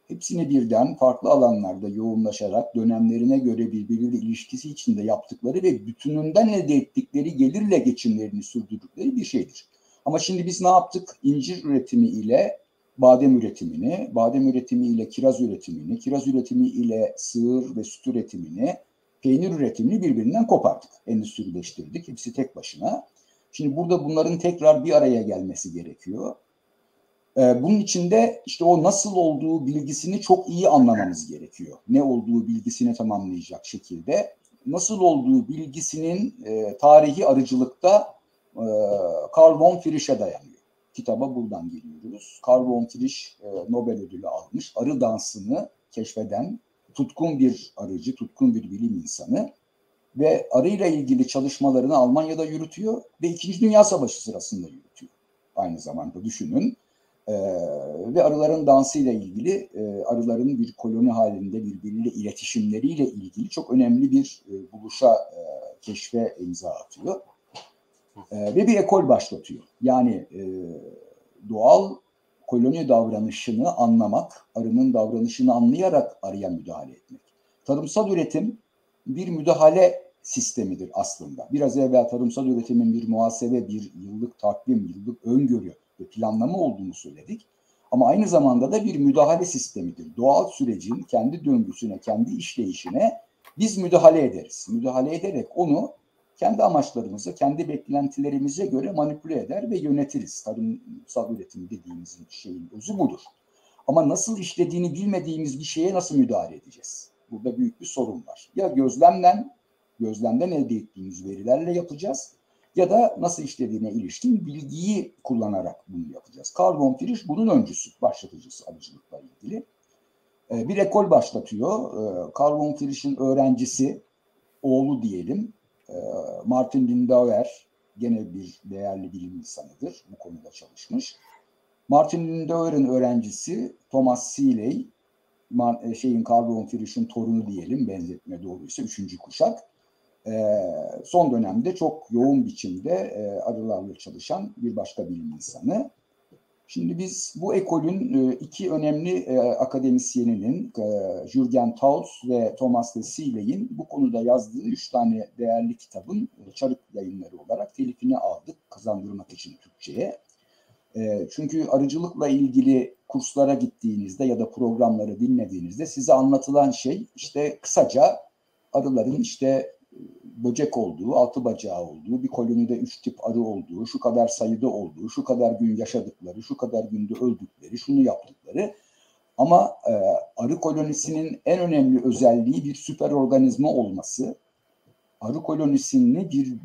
hepsini birden farklı alanlarda yoğunlaşarak dönemlerine göre birbiriyle ilişkisi içinde yaptıkları ve bütününden elde ettikleri gelirle geçimlerini sürdürdükleri bir şeydir. Ama şimdi biz ne yaptık? İncir üretimi ile badem üretimini, badem üretimi ile kiraz üretimini, kiraz üretimi ile sığır ve süt üretimini, peynir üretimini birbirinden kopardık. Endüstrileştirdik. Hepsi tek başına. Şimdi burada bunların tekrar bir araya gelmesi gerekiyor. Ee, bunun içinde işte o nasıl olduğu bilgisini çok iyi anlamamız gerekiyor. Ne olduğu bilgisini tamamlayacak şekilde. Nasıl olduğu bilgisinin e, tarihi arıcılıkta e, Karl von Frisch'e dayanıyor. Kitaba buradan geliyoruz. Karl von Frisch e, Nobel ödülü almış. Arı dansını keşfeden tutkun bir arıcı, tutkun bir bilim insanı. ve arıyla ilgili çalışmalarını Almanya'da yürütüyor ve İkinci Dünya Savaşı sırasında yürütüyor. Aynı zamanda düşünün. E, ve arıların dansıyla ilgili e, arıların bir koloni halinde birbiriyle iletişimleriyle ilgili çok önemli bir e, buluşa e, keşfe imza atıyor. E, ve bir ekol başlatıyor. Yani e, doğal koloni davranışını anlamak, arının davranışını anlayarak arıya müdahale etmek. Tarımsal üretim bir müdahale sistemidir aslında. Biraz evvel tarımsal üretimin bir muhasebe, bir yıllık takvim, yıllık öngörü ve planlama olduğunu söyledik. Ama aynı zamanda da bir müdahale sistemidir. Doğal sürecin kendi döngüsüne, kendi işleyişine biz müdahale ederiz. Müdahale ederek onu kendi amaçlarımıza, kendi beklentilerimize göre manipüle eder ve yönetiriz. Tarımsal üretim dediğimiz şeyin özü budur. Ama nasıl işlediğini bilmediğimiz bir şeye nasıl müdahale edeceğiz? Burada büyük bir sorun var. Ya gözlemden, gözlemden elde ettiğimiz verilerle yapacağız ya da nasıl işlediğine ilişkin bilgiyi kullanarak bunu yapacağız. Carl von bunun öncüsü, başlatıcısı alıcılıkla ilgili. Ee, bir ekol başlatıyor. Ee, Carl von öğrencisi, oğlu diyelim, Martin Lindauer gene bir değerli bilim insanıdır. Bu konuda çalışmış. Martin Lindauer'ın öğrencisi Thomas Seeley, e, şeyin Carl von torunu diyelim benzetme doğruysa üçüncü kuşak. Ee, son dönemde çok yoğun biçimde e, arılarla çalışan bir başka bilim insanı. Şimdi biz bu ekolün e, iki önemli e, akademisyeninin e, Jürgen Taus ve Thomas de Seeley'in bu konuda yazdığı üç tane değerli kitabın çarık yayınları olarak telifini aldık kazandırmak için Türkçe'ye. Çünkü arıcılıkla ilgili kurslara gittiğinizde ya da programları dinlediğinizde size anlatılan şey işte kısaca arıların işte böcek olduğu, altı bacağı olduğu, bir kolonide üç tip arı olduğu, şu kadar sayıda olduğu, şu kadar gün yaşadıkları, şu kadar günde öldükleri, şunu yaptıkları. Ama e, arı kolonisinin en önemli özelliği bir süper organizma olması. Arı kolonisini bir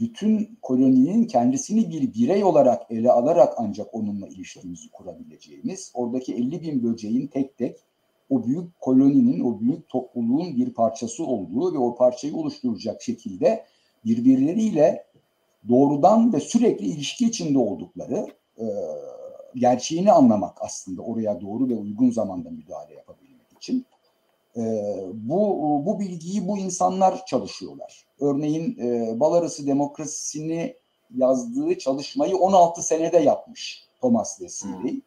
bütün koloninin kendisini bir birey olarak ele alarak ancak onunla ilişkimizi kurabileceğimiz, oradaki 50 bin böceğin tek tek o büyük koloninin, o büyük topluluğun bir parçası olduğu ve o parçayı oluşturacak şekilde birbirleriyle doğrudan ve sürekli ilişki içinde oldukları e, gerçeğini anlamak aslında oraya doğru ve uygun zamanda müdahale yapabilmek için. E, bu, bu bilgiyi bu insanlar çalışıyorlar. Örneğin e, bal arası demokrasisini yazdığı çalışmayı 16 senede yapmış Thomas Wesley.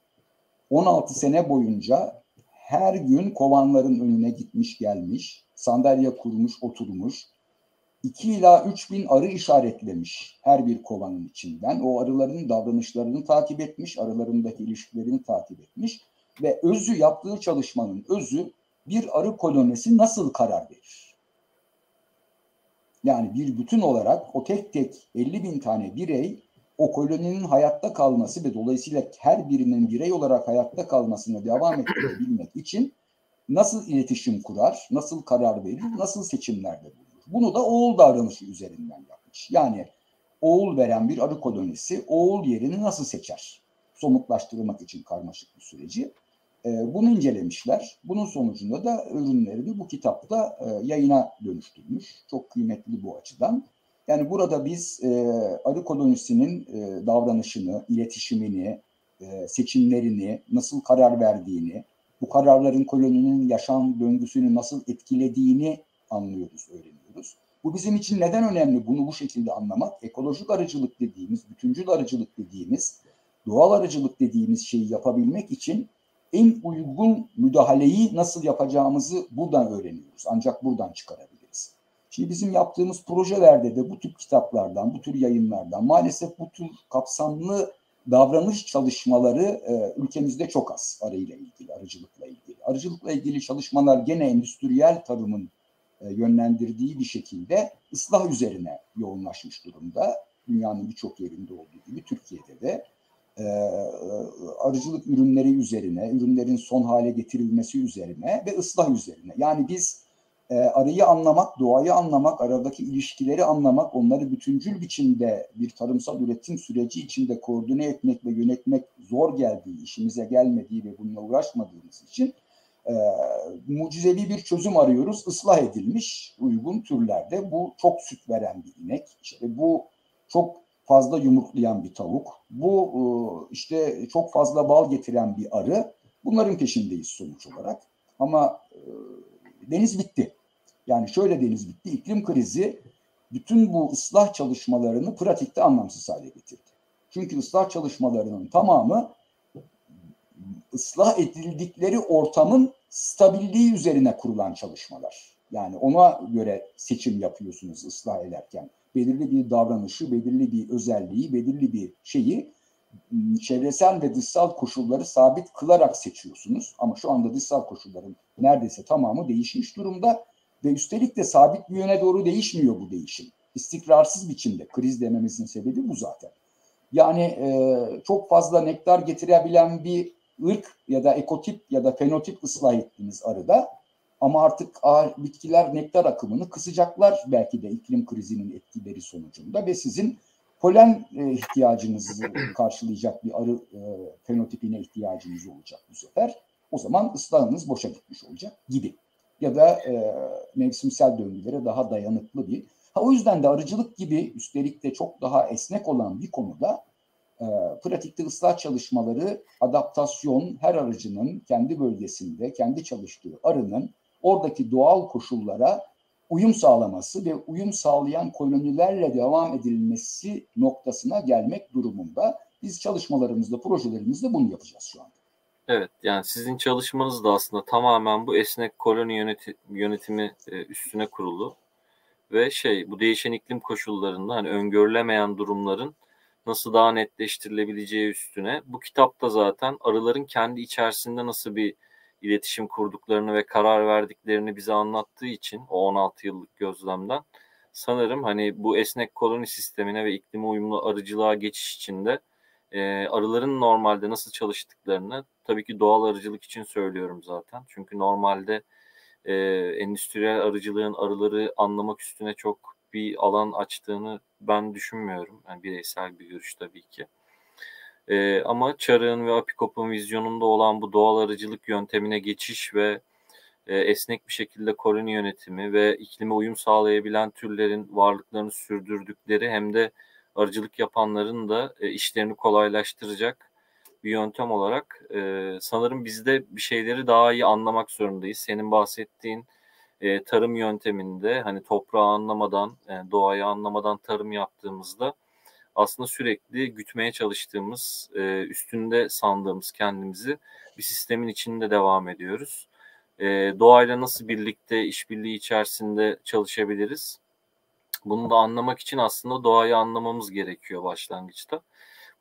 16 sene boyunca her gün kovanların önüne gitmiş gelmiş, sandalye kurmuş oturmuş, 2 ila 3 bin arı işaretlemiş her bir kovanın içinden. O arıların davranışlarını takip etmiş, arılarındaki ilişkilerini takip etmiş ve özü yaptığı çalışmanın özü bir arı kolonisi nasıl karar verir? Yani bir bütün olarak o tek tek 50 bin tane birey o koloninin hayatta kalması ve dolayısıyla her birinin birey olarak hayatta kalmasına devam ettirebilmek için nasıl iletişim kurar, nasıl karar verir, nasıl seçimlerde bulunur. Bunu da oğul davranışı üzerinden yapmış. Yani oğul veren bir arı kolonisi oğul yerini nasıl seçer? Somutlaştırmak için karmaşık bir süreci. E, bunu incelemişler. Bunun sonucunda da ürünlerini bu kitapta e, yayına dönüştürmüş. Çok kıymetli bu açıdan. Yani burada biz e, arı kolonisinin e, davranışını, iletişimini, e, seçimlerini, nasıl karar verdiğini, bu kararların koloninin yaşam döngüsünü nasıl etkilediğini anlıyoruz, öğreniyoruz. Bu bizim için neden önemli bunu bu şekilde anlamak? Ekolojik arıcılık dediğimiz, bütüncül arıcılık dediğimiz, doğal arıcılık dediğimiz şeyi yapabilmek için en uygun müdahaleyi nasıl yapacağımızı buradan öğreniyoruz. Ancak buradan çıkarabiliriz. Şimdi bizim yaptığımız projelerde de bu tip kitaplardan, bu tür yayınlardan maalesef bu tür kapsamlı davranış çalışmaları e, ülkemizde çok az arıyla ilgili, arıcılıkla ilgili. Arıcılıkla ilgili çalışmalar gene endüstriyel tarımın e, yönlendirdiği bir şekilde ıslah üzerine yoğunlaşmış durumda. Dünyanın birçok yerinde olduğu gibi Türkiye'de de e, arıcılık ürünleri üzerine, ürünlerin son hale getirilmesi üzerine ve ıslah üzerine. Yani biz e, arıyı anlamak, doğayı anlamak, aradaki ilişkileri anlamak, onları bütüncül biçimde bir tarımsal üretim süreci içinde koordine etmek ve yönetmek zor geldiği, işimize gelmediği ve bununla uğraşmadığımız için e, mucizevi bir çözüm arıyoruz. Islah edilmiş uygun türlerde. Bu çok süt veren bir inek. İşte bu çok fazla yumurtlayan bir tavuk. Bu e, işte çok fazla bal getiren bir arı. Bunların peşindeyiz sonuç olarak. Ama e, deniz bitti. Yani şöyle deniz bitti. İklim krizi bütün bu ıslah çalışmalarını pratikte anlamsız hale getirdi. Çünkü ıslah çalışmalarının tamamı ıslah edildikleri ortamın stabilliği üzerine kurulan çalışmalar. Yani ona göre seçim yapıyorsunuz ıslah ederken. Belirli bir davranışı, belirli bir özelliği, belirli bir şeyi ıı, çevresel ve dışsal koşulları sabit kılarak seçiyorsunuz. Ama şu anda dışsal koşulların neredeyse tamamı değişmiş durumda ve üstelik de sabit bir yöne doğru değişmiyor bu değişim. İstikrarsız biçimde kriz dememizin sebebi bu zaten. Yani e, çok fazla nektar getirebilen bir ırk ya da ekotip ya da fenotip ıslah ettiğiniz arıda ama artık bitkiler nektar akımını kısacaklar belki de iklim krizinin etkileri sonucunda ve sizin polen e, ihtiyacınızı karşılayacak bir arı e, fenotipine ihtiyacınız olacak bu sefer. O zaman ıslahınız boşa gitmiş olacak gibi. Ya da e, mevsimsel döngülere daha dayanıklı bir. Ha, o yüzden de arıcılık gibi üstelik de çok daha esnek olan bir konuda e, pratikte ıslah çalışmaları, adaptasyon her arıcının kendi bölgesinde, kendi çalıştığı arının oradaki doğal koşullara uyum sağlaması ve uyum sağlayan kolonilerle devam edilmesi noktasına gelmek durumunda. Biz çalışmalarımızda, projelerimizde bunu yapacağız şu anda. Evet, yani sizin çalışmanız da aslında tamamen bu esnek koloni yöneti, yönetimi e, üstüne kurulu ve şey bu değişen iklim koşullarında hani öngörülemeyen durumların nasıl daha netleştirilebileceği üstüne. Bu kitapta zaten arıların kendi içerisinde nasıl bir iletişim kurduklarını ve karar verdiklerini bize anlattığı için o 16 yıllık gözlemden sanırım hani bu esnek koloni sistemine ve iklime uyumlu arıcılığa geçiş içinde e, arıların normalde nasıl çalıştıklarını tabii ki doğal arıcılık için söylüyorum zaten. Çünkü normalde e, endüstriyel arıcılığın arıları anlamak üstüne çok bir alan açtığını ben düşünmüyorum. Yani bireysel bir görüş tabii ki. E, ama Çarık'ın ve Apikop'un vizyonunda olan bu doğal arıcılık yöntemine geçiş ve e, esnek bir şekilde koloni yönetimi ve iklime uyum sağlayabilen türlerin varlıklarını sürdürdükleri hem de arıcılık yapanların da e, işlerini kolaylaştıracak bir yöntem olarak e, sanırım biz de bir şeyleri daha iyi anlamak zorundayız. Senin bahsettiğin e, tarım yönteminde hani toprağı anlamadan, e, doğayı anlamadan tarım yaptığımızda aslında sürekli gütmeye çalıştığımız, e, üstünde sandığımız kendimizi bir sistemin içinde devam ediyoruz. E, doğayla nasıl birlikte, işbirliği içerisinde çalışabiliriz? Bunu da anlamak için aslında doğayı anlamamız gerekiyor başlangıçta.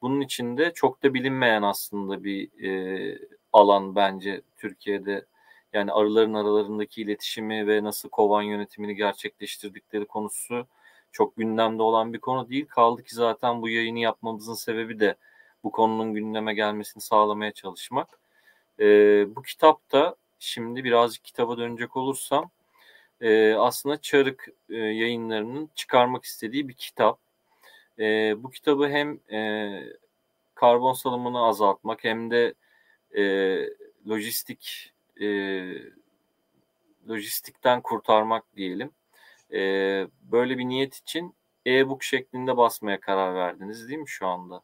Bunun için de çok da bilinmeyen aslında bir e, alan bence Türkiye'de yani arıların aralarındaki iletişimi ve nasıl kovan yönetimini gerçekleştirdikleri konusu çok gündemde olan bir konu değil. Kaldı ki zaten bu yayını yapmamızın sebebi de bu konunun gündeme gelmesini sağlamaya çalışmak. Ee, bu kitapta şimdi birazcık kitaba dönecek olursam e, aslında Çarık e, yayınlarının çıkarmak istediği bir kitap. E, bu kitabı hem e, karbon salımını azaltmak hem de e, lojistik e, lojistikten kurtarmak diyelim. E, böyle bir niyet için e-book şeklinde basmaya karar verdiniz değil mi şu anda?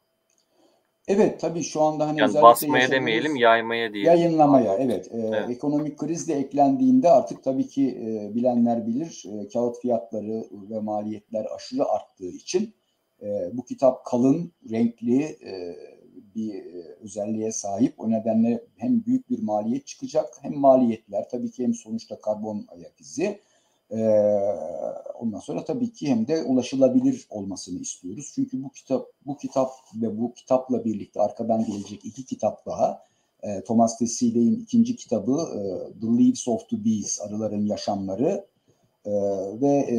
Evet tabii şu anda hani yani basmaya demeyelim yaymaya diyelim. Yayınlamaya evet. Ee, evet. Ekonomik kriz de eklendiğinde artık tabii ki e, bilenler bilir e, kağıt fiyatları ve maliyetler aşırı arttığı için e, bu kitap kalın, renkli, e, bir e, özelliğe sahip. O nedenle hem büyük bir maliyet çıkacak hem maliyetler tabii ki hem sonuçta karbon ayak izi. Ee, ondan sonra tabii ki hem de ulaşılabilir olmasını istiyoruz. Çünkü bu kitap bu kitap ve bu kitapla birlikte arkadan gelecek iki kitap daha e, Thomas Tessiley'in ikinci kitabı e, The Leaves of the Bees, Arıların Yaşamları e, ve e,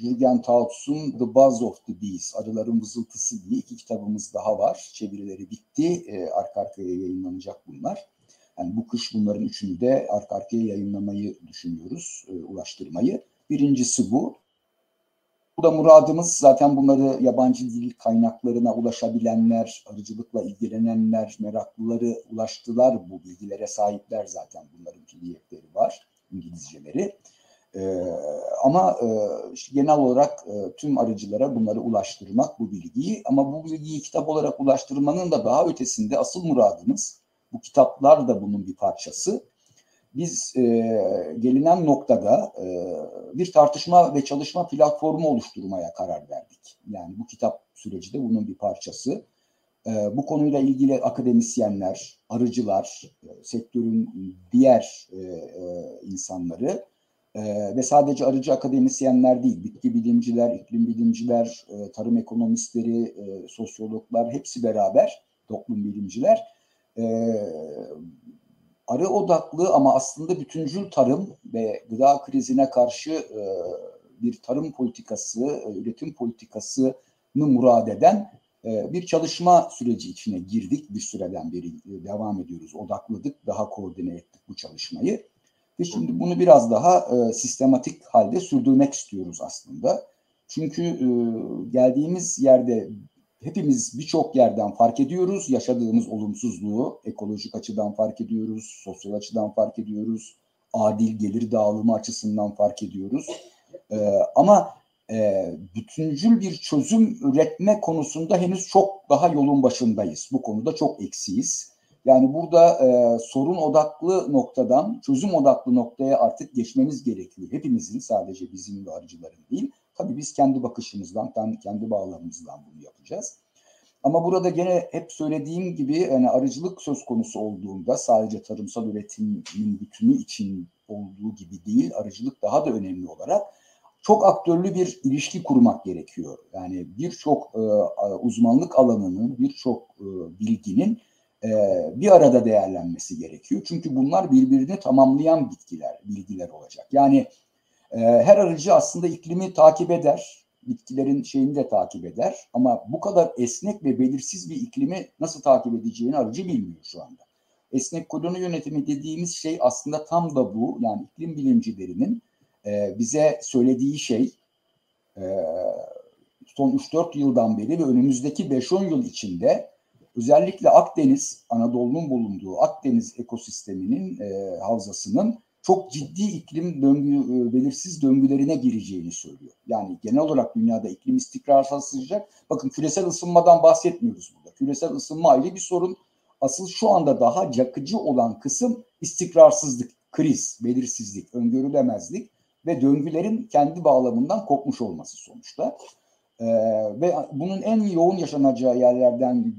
Jürgen Tautz'un The Buzz of the Bees, Arıların Vızıltısı diye iki kitabımız daha var. Çevirileri bitti. E, arka arkaya yayınlanacak bunlar. Yani bu kış bunların üçünü de arka arkaya yayınlamayı düşünüyoruz, e, ulaştırmayı. Birincisi bu. Bu da muradımız zaten bunları yabancı dil kaynaklarına ulaşabilenler, arıcılıkla ilgilenenler, meraklıları ulaştılar. Bu bilgilere sahipler zaten bunların külliyetleri var, İngilizceleri. Ee, ama e, işte genel olarak e, tüm arıcılara bunları ulaştırmak bu bilgiyi ama bu bilgiyi kitap olarak ulaştırmanın da daha ötesinde asıl muradımız bu kitaplar da bunun bir parçası biz e, gelinen noktada e, bir tartışma ve çalışma platformu oluşturmaya karar verdik. Yani bu kitap süreci de bunun bir parçası. E, bu konuyla ilgili akademisyenler, arıcılar, e, sektörün diğer e, e, insanları e, ve sadece arıcı akademisyenler değil, bitki bilimciler, iklim bilimciler, e, tarım ekonomistleri, e, sosyologlar hepsi beraber, toplum bilimciler e, arı odaklı ama aslında bütüncül tarım ve gıda krizine karşı e, bir tarım politikası, e, üretim politikasını murad eden e, bir çalışma süreci içine girdik. Bir süreden beri e, devam ediyoruz, odakladık, daha koordine ettik bu çalışmayı. Ve şimdi bunu biraz daha e, sistematik halde sürdürmek istiyoruz aslında. Çünkü e, geldiğimiz yerde hepimiz birçok yerden fark ediyoruz. Yaşadığımız olumsuzluğu ekolojik açıdan fark ediyoruz, sosyal açıdan fark ediyoruz, adil gelir dağılımı açısından fark ediyoruz. Ee, ama e, bütüncül bir çözüm üretme konusunda henüz çok daha yolun başındayız. Bu konuda çok eksiyiz. Yani burada e, sorun odaklı noktadan çözüm odaklı noktaya artık geçmemiz gerekiyor. Hepimizin sadece bizim ve arıcıların değil. Tabii biz kendi bakışımızdan, kendi bağlamımızdan bunu yapacağız. Ama burada gene hep söylediğim gibi yani arıcılık söz konusu olduğunda sadece tarımsal üretimin bütünü için olduğu gibi değil, arıcılık daha da önemli olarak çok aktörlü bir ilişki kurmak gerekiyor. Yani birçok e, uzmanlık alanının, birçok e, bilginin e, bir arada değerlenmesi gerekiyor. Çünkü bunlar birbirini tamamlayan bitkiler, bilgiler olacak. Yani e, her arıcı aslında iklimi takip eder, bitkilerin şeyini de takip eder. Ama bu kadar esnek ve belirsiz bir iklimi nasıl takip edeceğini arıcı bilmiyor şu anda. Esnek koloni yönetimi dediğimiz şey aslında tam da bu. Yani iklim bilimcilerinin e, bize söylediği şey e, son 3-4 yıldan beri ve önümüzdeki 5-10 yıl içinde özellikle Akdeniz, Anadolu'nun bulunduğu Akdeniz ekosisteminin e, havzasının çok ciddi iklim döngü, e, belirsiz döngülerine gireceğini söylüyor. Yani genel olarak dünyada iklim istikrarsızlaşacak. Bakın küresel ısınmadan bahsetmiyoruz burada. Küresel ısınma ayrı bir sorun. Asıl şu anda daha yakıcı olan kısım istikrarsızlık, kriz, belirsizlik, öngörülemezlik ve döngülerin kendi bağlamından kopmuş olması sonuçta. Ee, ve bunun en yoğun yaşanacağı yerlerden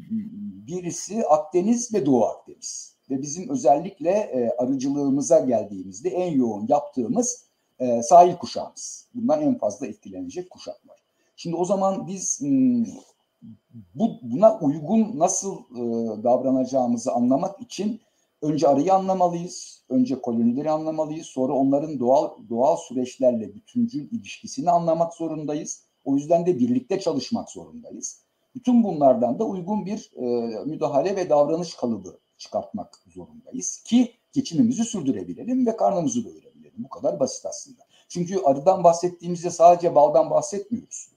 birisi Akdeniz ve Doğu Akdeniz ve bizim özellikle e, arıcılığımıza geldiğimizde en yoğun yaptığımız e, sahil kuşağımız. Bundan en fazla etkilenecek kuşaklar. Şimdi o zaman biz bu buna uygun nasıl e, davranacağımızı anlamak için önce arıyı anlamalıyız, önce kolonileri anlamalıyız, sonra onların doğal doğal süreçlerle bütüncül ilişkisini anlamak zorundayız. O yüzden de birlikte çalışmak zorundayız. Bütün bunlardan da uygun bir e, müdahale ve davranış kalıbı çıkartmak zorundayız ki geçimimizi sürdürebilelim ve karnımızı doyurabilelim. Bu kadar basit aslında. Çünkü arıdan bahsettiğimizde sadece baldan bahsetmiyoruz.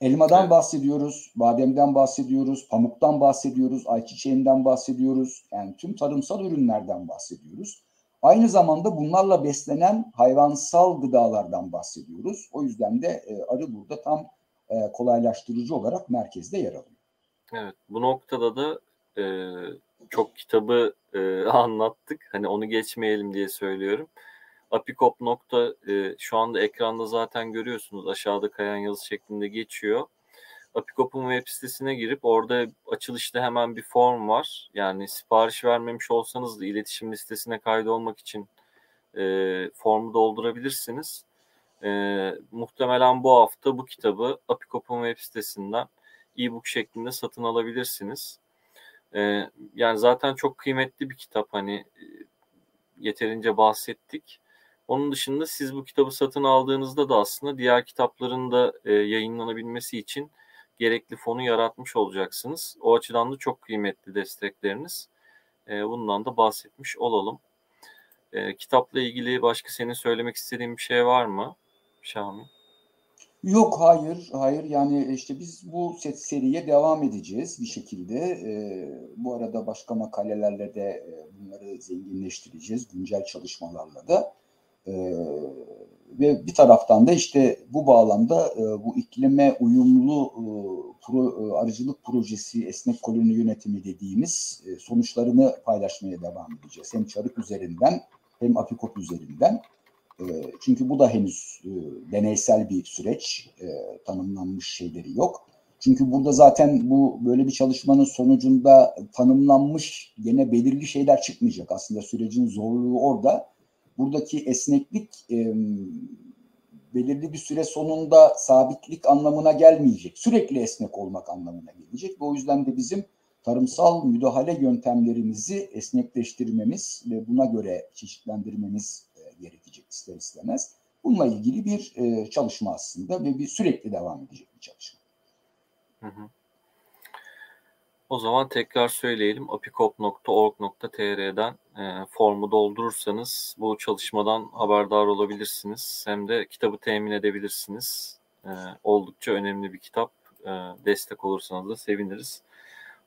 Elmadan evet. bahsediyoruz, bademden bahsediyoruz, pamuktan bahsediyoruz, ayçiçeğinden bahsediyoruz. Yani tüm tarımsal ürünlerden bahsediyoruz. Aynı zamanda bunlarla beslenen hayvansal gıdalardan bahsediyoruz. O yüzden de e, arı burada tam e, kolaylaştırıcı olarak merkezde yer alıyor. Evet, bu noktada da e, çok kitabı e, anlattık. Hani onu geçmeyelim diye söylüyorum. Apikop nokta e, şu anda ekranda zaten görüyorsunuz. Aşağıda kayan yazı şeklinde geçiyor. Apikop'un web sitesine girip orada açılışta hemen bir form var. Yani sipariş vermemiş olsanız da iletişim listesine kaydolmak için e, formu doldurabilirsiniz. E, muhtemelen bu hafta bu kitabı Apikop'un web sitesinden e-book şeklinde satın alabilirsiniz. E, yani zaten çok kıymetli bir kitap hani e, yeterince bahsettik. Onun dışında siz bu kitabı satın aldığınızda da aslında diğer kitapların da e, yayınlanabilmesi için gerekli fonu yaratmış olacaksınız. O açıdan da çok kıymetli destekleriniz. E, bundan da bahsetmiş olalım. E, kitapla ilgili başka senin söylemek istediğin bir şey var mı Şamil? Yok hayır hayır yani işte biz bu set seriye devam edeceğiz bir şekilde. Ee, bu arada başka makalelerle de e, bunları zenginleştireceğiz güncel çalışmalarla da. Ee, ve bir taraftan da işte bu bağlamda e, bu iklime uyumlu e, pro, e, arıcılık projesi esnek koloni yönetimi dediğimiz e, sonuçlarını paylaşmaya devam edeceğiz. Hem çarık üzerinden hem apikop üzerinden. E, çünkü bu da henüz e, deneysel bir süreç. E, tanımlanmış şeyleri yok. Çünkü burada zaten bu böyle bir çalışmanın sonucunda tanımlanmış gene belirli şeyler çıkmayacak. Aslında sürecin zorluğu orada buradaki esneklik belirli bir süre sonunda sabitlik anlamına gelmeyecek. Sürekli esnek olmak anlamına gelecek ve o yüzden de bizim tarımsal müdahale yöntemlerimizi esnekleştirmemiz ve buna göre çeşitlendirmemiz gerekecek ister istemez. Bununla ilgili bir e, çalışma aslında ve bir sürekli devam edecek bir çalışma. Hı hı. O zaman tekrar söyleyelim. apikop.org.tr'den e, formu doldurursanız bu çalışmadan haberdar olabilirsiniz. Hem de kitabı temin edebilirsiniz. E, oldukça önemli bir kitap. E, destek olursanız da seviniriz.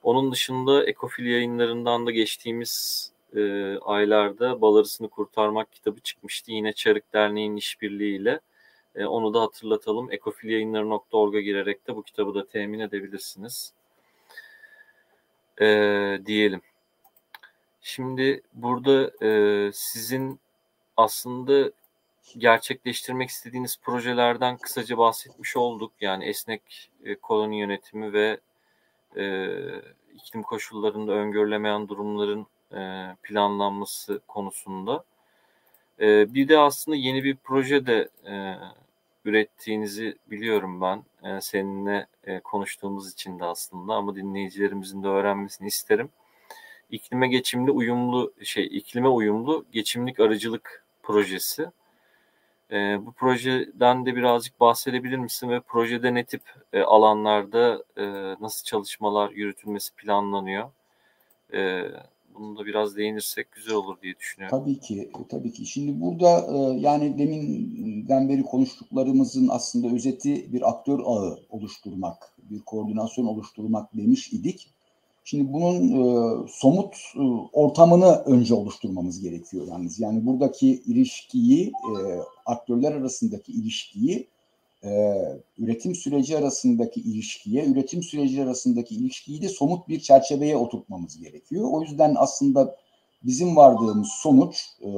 Onun dışında Ekofil yayınlarından da geçtiğimiz e, aylarda Balarısını Kurtarmak kitabı çıkmıştı. Yine Çarık Derneği'nin işbirliğiyle. E, onu da hatırlatalım. Ekofilyayınları.org'a girerek de bu kitabı da temin edebilirsiniz e, diyelim. Şimdi burada e, sizin aslında gerçekleştirmek istediğiniz projelerden kısaca bahsetmiş olduk. Yani esnek e, koloni yönetimi ve e, iklim koşullarında öngörülemeyen durumların planlanması konusunda. E, bir de aslında yeni bir proje de e, ürettiğinizi biliyorum ben. E, seninle e, konuştuğumuz için de aslında ama dinleyicilerimizin de öğrenmesini isterim. İklime geçimli uyumlu şey iklime uyumlu geçimlik arıcılık projesi. E, bu projeden de birazcık bahsedebilir misin ve projede ne tip e, alanlarda e, nasıl çalışmalar yürütülmesi planlanıyor? E, bunu da biraz değinirsek güzel olur diye düşünüyorum. Tabii ki, tabii ki. Şimdi burada e, yani deminden beri konuştuklarımızın aslında özeti bir aktör ağı oluşturmak, bir koordinasyon oluşturmak demiş idik. Şimdi bunun e, somut e, ortamını önce oluşturmamız gerekiyor yalnız. Yani buradaki ilişkiyi, aktörler arasındaki ilişkiyi e, üretim süreci arasındaki ilişkiye, üretim süreci arasındaki ilişkiyi de somut bir çerçeveye oturtmamız gerekiyor. O yüzden aslında bizim vardığımız sonuç e,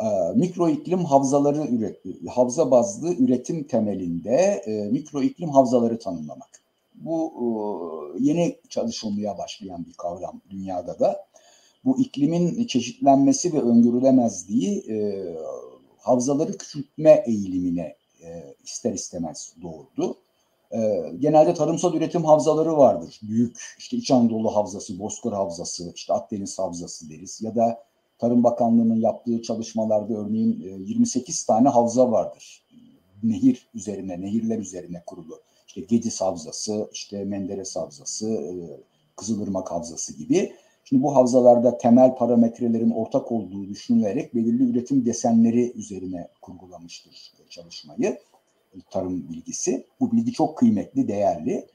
e, mikro iklim havzaları üret, havza bazlı üretim temelinde e, mikro iklim havzaları tanımlamak. Bu e, yeni çalışılmaya başlayan bir kavram dünyada da. Bu iklimin çeşitlenmesi ve öngörülemezliği e, havzaları küçültme eğilimine e, ister istemez doğurdu. E, genelde tarımsal üretim havzaları vardır. Büyük işte İç Anadolu Havzası, Bozkır Havzası, işte Akdeniz Havzası deriz. Ya da Tarım Bakanlığı'nın yaptığı çalışmalarda örneğin e, 28 tane havza vardır. Nehir üzerine, nehirler üzerine kurulu. İşte Gediz Havzası, işte Menderes Havzası, e, Kızılırmak Havzası gibi. Şimdi bu havzalarda temel parametrelerin ortak olduğu düşünülerek belirli üretim desenleri üzerine kurgulamıştır çalışmayı, tarım bilgisi. Bu bilgi çok kıymetli, değerli.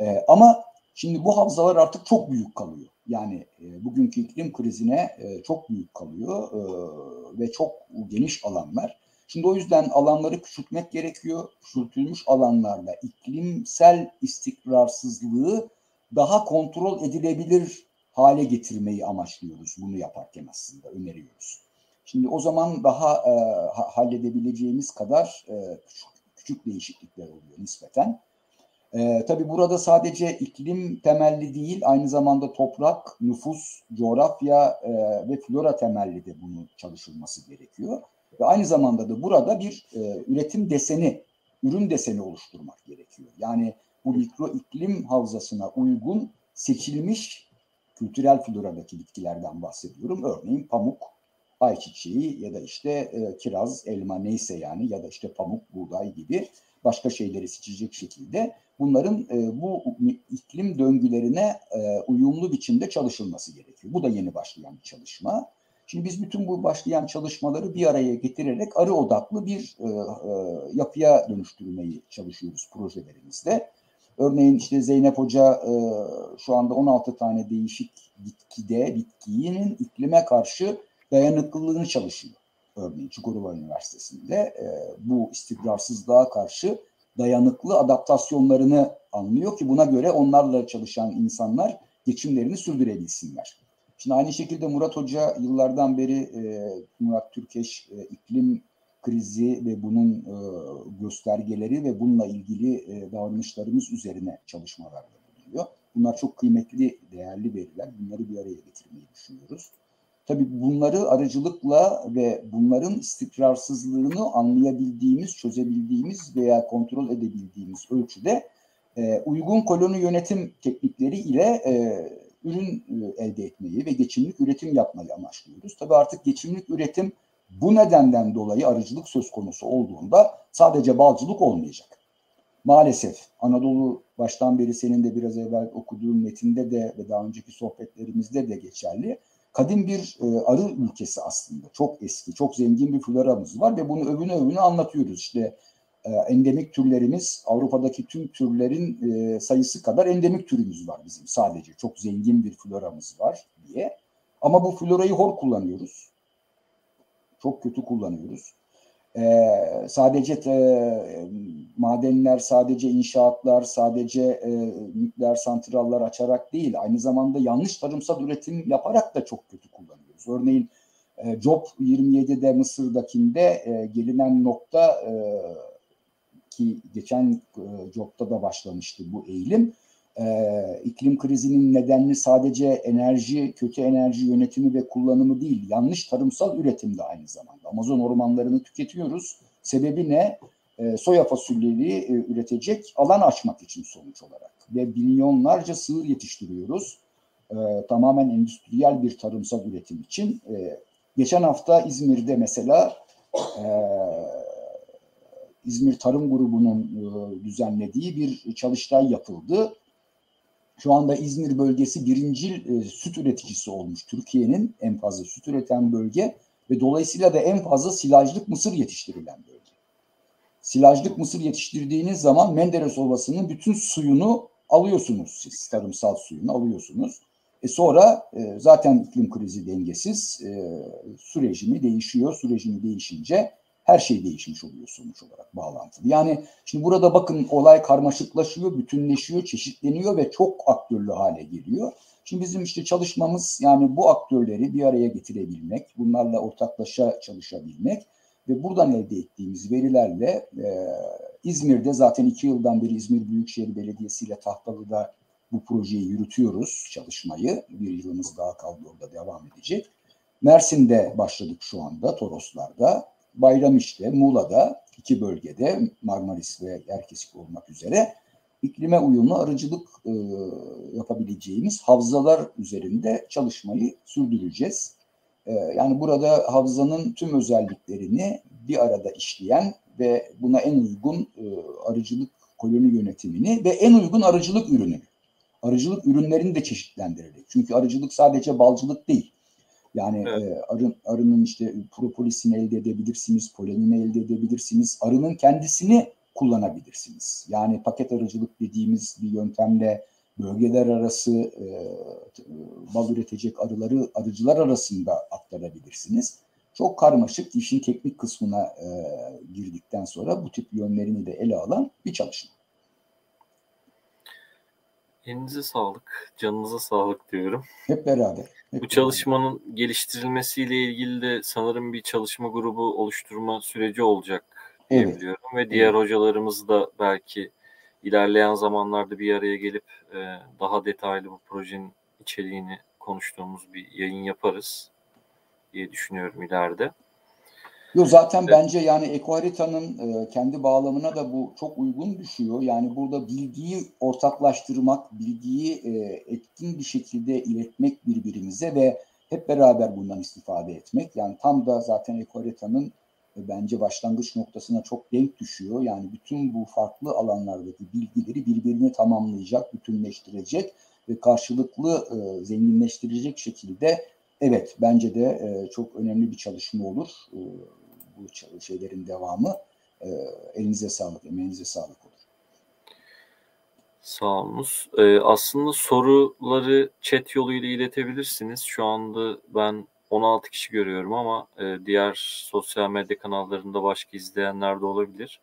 Ee, ama şimdi bu havzalar artık çok büyük kalıyor. Yani e, bugünkü iklim krizine e, çok büyük kalıyor e, ve çok geniş alanlar. Şimdi o yüzden alanları küçültmek gerekiyor. Küçültülmüş alanlarda iklimsel istikrarsızlığı daha kontrol edilebilir hale getirmeyi amaçlıyoruz bunu yaparken aslında öneriyoruz. Şimdi o zaman daha e, halledebileceğimiz kadar e, küçük, küçük değişiklikler oluyor nispeten. E, tabii burada sadece iklim temelli değil, aynı zamanda toprak, nüfus, coğrafya e, ve flora temelli de bunun çalışılması gerekiyor. Ve aynı zamanda da burada bir e, üretim deseni, ürün deseni oluşturmak gerekiyor. Yani bu mikro iklim havzasına uygun seçilmiş kültürel floradaki bitkilerden bahsediyorum. Örneğin pamuk, ayçiçeği ya da işte e, kiraz, elma neyse yani ya da işte pamuk, buğday gibi başka şeyleri seçecek şekilde bunların e, bu iklim döngülerine e, uyumlu biçimde çalışılması gerekiyor. Bu da yeni başlayan bir çalışma. Şimdi biz bütün bu başlayan çalışmaları bir araya getirerek arı odaklı bir e, e, yapıya dönüştürmeyi çalışıyoruz projelerimizde. Örneğin işte Zeynep Hoca e, şu anda 16 tane değişik bitkide, bitkinin iklime karşı dayanıklılığını çalışıyor. Örneğin Çukurova Üniversitesi'nde e, bu istikrarsızlığa karşı dayanıklı adaptasyonlarını anlıyor ki buna göre onlarla çalışan insanlar geçimlerini sürdürebilsinler. Şimdi aynı şekilde Murat Hoca yıllardan beri e, Murat Türkeş e, iklim krizi ve bunun e, göstergeleri ve bununla ilgili e, davranışlarımız üzerine çalışmalarda bulunuyor. Bunlar çok kıymetli, değerli veriler. Bunları bir araya getirmeyi düşünüyoruz. Tabii bunları aracılıkla ve bunların istikrarsızlığını anlayabildiğimiz, çözebildiğimiz veya kontrol edebildiğimiz ölçüde e, uygun koloni yönetim teknikleri ile ürün elde etmeyi ve geçimlik üretim yapmayı amaçlıyoruz. Tabii artık geçimlik üretim bu nedenden dolayı arıcılık söz konusu olduğunda sadece balcılık olmayacak. Maalesef Anadolu baştan beri senin de biraz evvel okuduğun metinde de ve daha önceki sohbetlerimizde de geçerli. Kadim bir e, arı ülkesi aslında. Çok eski, çok zengin bir floramız var ve bunu övünü övünü anlatıyoruz. İşte e, endemik türlerimiz Avrupa'daki tüm türlerin e, sayısı kadar endemik türümüz var bizim sadece. Çok zengin bir floramız var diye. Ama bu florayı hor kullanıyoruz. Çok kötü kullanıyoruz. Ee, sadece e, madenler, sadece inşaatlar, sadece e, nükleer santrallar açarak değil, aynı zamanda yanlış tarımsal üretim yaparak da çok kötü kullanıyoruz. Örneğin e, Job 27'de Mısır'dakinde e, gelinen nokta e, ki geçen e, Job'da da başlamıştı bu eğilim. E, iklim krizinin nedenli sadece enerji, kötü enerji yönetimi ve kullanımı değil, yanlış tarımsal üretim de aynı zamanda. Amazon ormanlarını tüketiyoruz. Sebebi ne? E, soya fasulyeleri e, üretecek alan açmak için sonuç olarak. Ve milyonlarca sığır yetiştiriyoruz. E, tamamen endüstriyel bir tarımsal üretim için. E, geçen hafta İzmir'de mesela e, İzmir Tarım Grubu'nun e, düzenlediği bir çalıştay yapıldı. Şu anda İzmir bölgesi birincil e, süt üreticisi olmuş. Türkiye'nin en fazla süt üreten bölge ve dolayısıyla da en fazla silajlık mısır yetiştirilen bölge. Silajlık mısır yetiştirdiğiniz zaman Menderes Ovası'nın bütün suyunu alıyorsunuz siz. Tarımsal suyunu alıyorsunuz. E sonra e, zaten iklim krizi dengesiz. E, su rejimi değişiyor. Su rejimi değişince her şey değişmiş oluyor sonuç olarak bağlantılı. Yani şimdi burada bakın olay karmaşıklaşıyor, bütünleşiyor, çeşitleniyor ve çok aktörlü hale geliyor. Şimdi bizim işte çalışmamız yani bu aktörleri bir araya getirebilmek, bunlarla ortaklaşa çalışabilmek ve buradan elde ettiğimiz verilerle e, İzmir'de zaten iki yıldan beri İzmir Büyükşehir Belediyesi ile Tahtalı'da bu projeyi yürütüyoruz çalışmayı. Bir yılımız daha kaldı orada devam edecek. Mersin'de başladık şu anda Toroslar'da. Bayramiş'te, Muğla'da iki bölgede Marmaris ve Erkesik olmak üzere iklime uyumlu arıcılık e, yapabileceğimiz havzalar üzerinde çalışmayı sürdüreceğiz. E, yani burada havzanın tüm özelliklerini bir arada işleyen ve buna en uygun e, arıcılık koloni yönetimini ve en uygun arıcılık ürünü. Arıcılık ürünlerini de çeşitlendirerek. Çünkü arıcılık sadece balcılık değil. Yani evet. e, arın, arının işte propolisini elde edebilirsiniz, polenini elde edebilirsiniz. Arının kendisini kullanabilirsiniz. Yani paket arıcılık dediğimiz bir yöntemle bölgeler arası e, bal üretecek arıları arıcılar arasında aktarabilirsiniz. Çok karmaşık işin teknik kısmına e, girdikten sonra bu tip yönlerini de ele alan bir çalışma. Elinize sağlık, canınıza sağlık diyorum. Hep beraber. Hep Bu çalışmanın beraber. geliştirilmesiyle ilgili de sanırım bir çalışma grubu oluşturma süreci olacak diye evet. biliyorum. Ve diğer evet. hocalarımız da belki ilerleyen zamanlarda bir araya gelip e, daha detaylı bu projenin içeriğini konuştuğumuz bir yayın yaparız diye düşünüyorum ileride. Yo zaten evet. bence yani ekoharitanın e, kendi bağlamına da bu çok uygun düşüyor. Yani burada bilgiyi ortaklaştırmak, bilgiyi e, etkin bir şekilde iletmek birbirimize ve hep beraber bundan istifade etmek. Yani tam da zaten ekoharitanın e, bence başlangıç noktasına çok denk düşüyor. Yani bütün bu farklı alanlardaki bilgileri birbirini tamamlayacak, bütünleştirecek ve karşılıklı e, zenginleştirecek şekilde evet bence de e, çok önemli bir çalışma olur. E, bu şeylerin devamı. E, elinize sağlık, emeğinize sağlık olur. Sağ olunuz. Ee, aslında soruları chat yoluyla iletebilirsiniz. Şu anda ben 16 kişi görüyorum ama e, diğer sosyal medya kanallarında başka izleyenler de olabilir.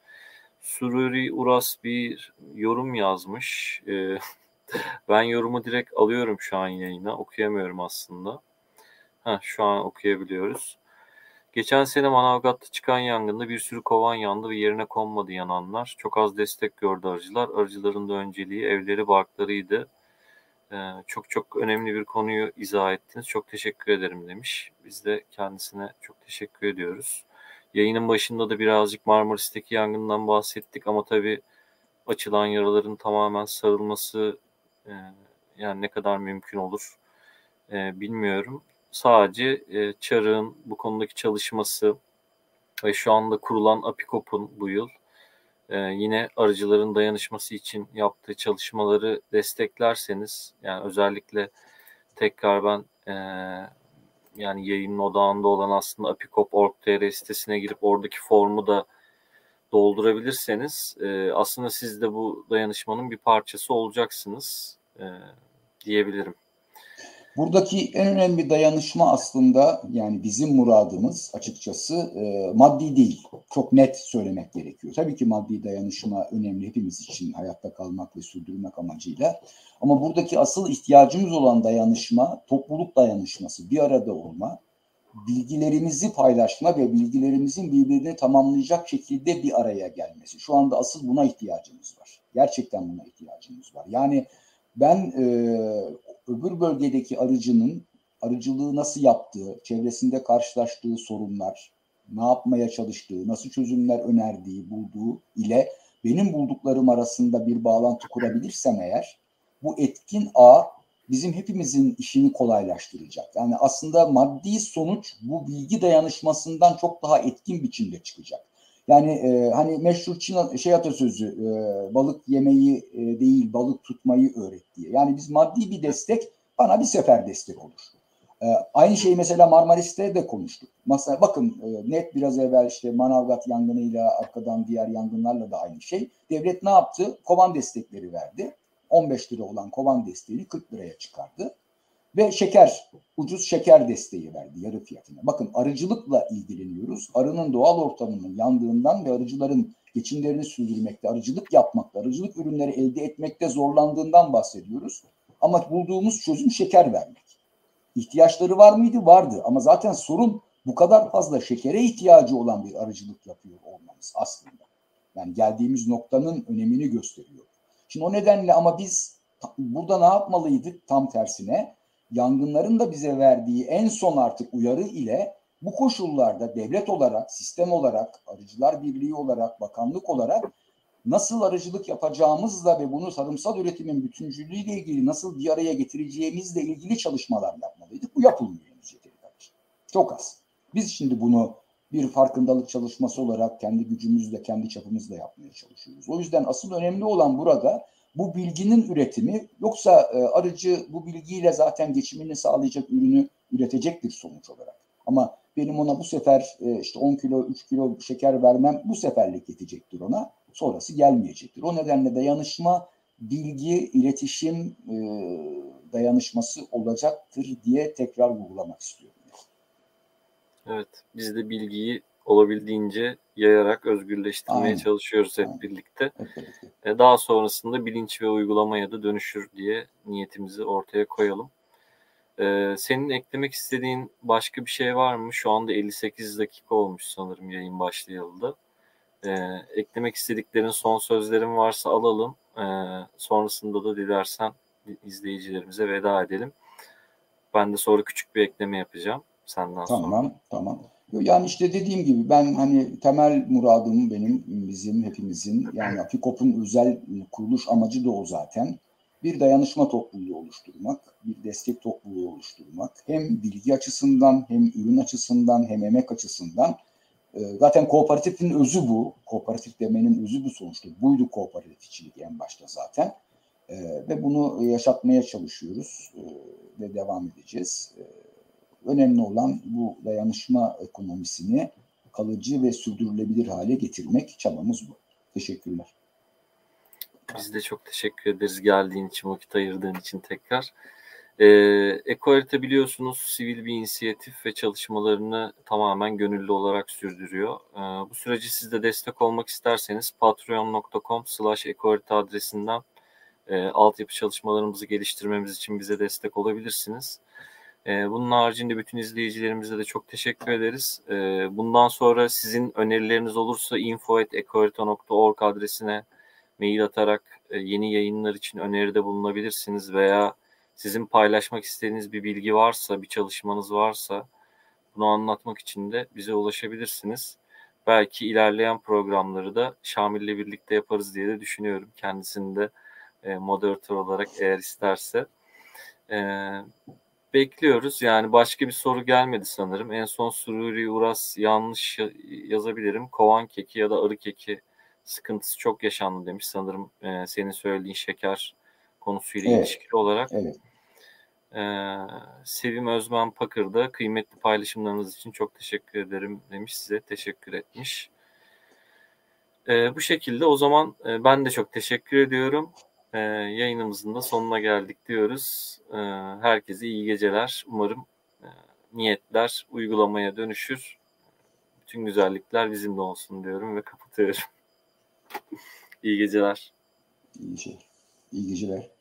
Sururi Uras bir yorum yazmış. E, ben yorumu direkt alıyorum şu an yayına. Okuyamıyorum aslında. Heh, şu an okuyabiliyoruz. Geçen sene Manavgat'ta çıkan yangında bir sürü kovan yandı ve yerine konmadı yananlar. Çok az destek gördü arıcılar. Arıcıların da önceliği evleri barklarıydı. Ee, çok çok önemli bir konuyu izah ettiniz. Çok teşekkür ederim demiş. Biz de kendisine çok teşekkür ediyoruz. Yayının başında da birazcık Marmaris'teki yangından bahsettik ama tabii açılan yaraların tamamen sarılması e, yani ne kadar mümkün olur e, bilmiyorum. Sadece e, Çarık'ın bu konudaki çalışması ve şu anda kurulan Apikop'un bu yıl e, yine arıcıların dayanışması için yaptığı çalışmaları desteklerseniz yani özellikle tekrar ben e, yani yayının odağında olan aslında apikop.org.tr sitesine girip oradaki formu da doldurabilirseniz e, aslında siz de bu dayanışmanın bir parçası olacaksınız e, diyebilirim. Buradaki en önemli dayanışma aslında yani bizim muradımız açıkçası e, maddi değil. Çok net söylemek gerekiyor. Tabii ki maddi dayanışma önemli hepimiz için hayatta kalmak ve sürdürmek amacıyla. Ama buradaki asıl ihtiyacımız olan dayanışma topluluk dayanışması, bir arada olma, bilgilerimizi paylaşma ve bilgilerimizin birbirini tamamlayacak şekilde bir araya gelmesi. Şu anda asıl buna ihtiyacımız var. Gerçekten buna ihtiyacımız var. Yani ben e, öbür bölgedeki arıcının arıcılığı nasıl yaptığı, çevresinde karşılaştığı sorunlar, ne yapmaya çalıştığı, nasıl çözümler önerdiği, bulduğu ile benim bulduklarım arasında bir bağlantı kurabilirsem eğer bu etkin ağ bizim hepimizin işini kolaylaştıracak. Yani aslında maddi sonuç bu bilgi dayanışmasından çok daha etkin biçimde çıkacak. Yani e, hani meşhur Çin şey atasözü e, balık yemeyi e, değil balık tutmayı öğret diye. Yani biz maddi bir destek bana bir sefer destek olur. E, aynı şeyi mesela Marmaris'te de konuştuk. Mesela bakın e, net biraz evvel işte Manavgat yangınıyla arkadan diğer yangınlarla da aynı şey. Devlet ne yaptı? Kovan destekleri verdi. 15 lira olan kovan desteğini 40 liraya çıkardı. Ve şeker, ucuz şeker desteği verdi yarı fiyatına. Bakın arıcılıkla ilgileniyoruz. Arının doğal ortamının yandığından ve arıcıların geçimlerini sürdürmekte, arıcılık yapmakta, arıcılık ürünleri elde etmekte zorlandığından bahsediyoruz. Ama bulduğumuz çözüm şeker vermek. İhtiyaçları var mıydı? Vardı. Ama zaten sorun bu kadar fazla şekere ihtiyacı olan bir arıcılık yapıyor olmamız aslında. Yani geldiğimiz noktanın önemini gösteriyor. Şimdi o nedenle ama biz burada ne yapmalıydık tam tersine? Yangınların da bize verdiği en son artık uyarı ile bu koşullarda devlet olarak, sistem olarak, arıcılar birliği olarak, bakanlık olarak nasıl arıcılık yapacağımızla ve bunu tarımsal üretimin bütüncülüğüyle ilgili nasıl bir araya getireceğimizle ilgili çalışmalar yapmalıydık. Bu yapılmıyor. Çok az. Biz şimdi bunu bir farkındalık çalışması olarak kendi gücümüzle, kendi çapımızla yapmaya çalışıyoruz. O yüzden asıl önemli olan burada bu bilginin üretimi yoksa e, arıcı bu bilgiyle zaten geçimini sağlayacak ürünü üretecektir sonuç olarak. Ama benim ona bu sefer e, işte 10 kilo 3 kilo şeker vermem bu seferlik yetecektir ona. Sonrası gelmeyecektir. O nedenle dayanışma, bilgi, iletişim e, dayanışması olacaktır diye tekrar vurgulamak istiyorum. Evet, biz de bilgiyi olabildiğince yayarak özgürleştirmeye Aynen. çalışıyoruz hep Aynen. birlikte. Evet. Daha sonrasında bilinç ve uygulamaya da dönüşür diye niyetimizi ortaya koyalım. Ee, senin eklemek istediğin başka bir şey var mı? Şu anda 58 dakika olmuş sanırım yayın başlayalı da. Ee, eklemek istediklerin son sözlerin varsa alalım. Ee, sonrasında da dilersen izleyicilerimize veda edelim. Ben de sonra küçük bir ekleme yapacağım senden tamam, sonra. Tamam, tamam. Yani işte dediğim gibi ben hani temel muradım benim, bizim, hepimizin yani Apikop'un özel kuruluş amacı da o zaten. Bir dayanışma topluluğu oluşturmak, bir destek topluluğu oluşturmak. Hem bilgi açısından, hem ürün açısından, hem emek açısından. Ee, zaten kooperatifin özü bu. Kooperatif demenin özü bu sonuçta. Buydu kooperatifçilik en başta zaten. Ee, ve bunu yaşatmaya çalışıyoruz ee, ve devam edeceğiz. Önemli olan bu dayanışma ekonomisini kalıcı ve sürdürülebilir hale getirmek çabamız bu. Teşekkürler. Biz de çok teşekkür ederiz geldiğin için, vakit ayırdığın için tekrar. E, Ekoharita biliyorsunuz sivil bir inisiyatif ve çalışmalarını tamamen gönüllü olarak sürdürüyor. E, bu süreci siz de destek olmak isterseniz patreon.com slash ekoharita adresinden e, altyapı çalışmalarımızı geliştirmemiz için bize destek olabilirsiniz. E, bunun haricinde bütün izleyicilerimize de çok teşekkür ederiz. E, bundan sonra sizin önerileriniz olursa info.ekoharita.org adresine mail atarak e, yeni yayınlar için öneride bulunabilirsiniz veya sizin paylaşmak istediğiniz bir bilgi varsa, bir çalışmanız varsa bunu anlatmak için de bize ulaşabilirsiniz. Belki ilerleyen programları da Şamil'le birlikte yaparız diye de düşünüyorum. Kendisini de e, moderatör olarak eğer isterse. E, bekliyoruz. Yani başka bir soru gelmedi sanırım. En son Sururi Uras yanlış yazabilirim. Kovan keki ya da arı keki sıkıntısı çok yaşandı demiş sanırım e, senin söylediğin şeker konusuyla evet. ilişkili olarak. Evet. Ee, Sevim Özmen Pakır'da kıymetli paylaşımlarınız için çok teşekkür ederim demiş. Size teşekkür etmiş. Ee, bu şekilde o zaman e, ben de çok teşekkür ediyorum. Ee, yayınımızın da sonuna geldik diyoruz. Ee, herkese iyi geceler. Umarım e, niyetler uygulamaya dönüşür. Bütün güzellikler bizimle olsun diyorum ve kapatıyorum. iyi geceler. İyi, şey. iyi geceler.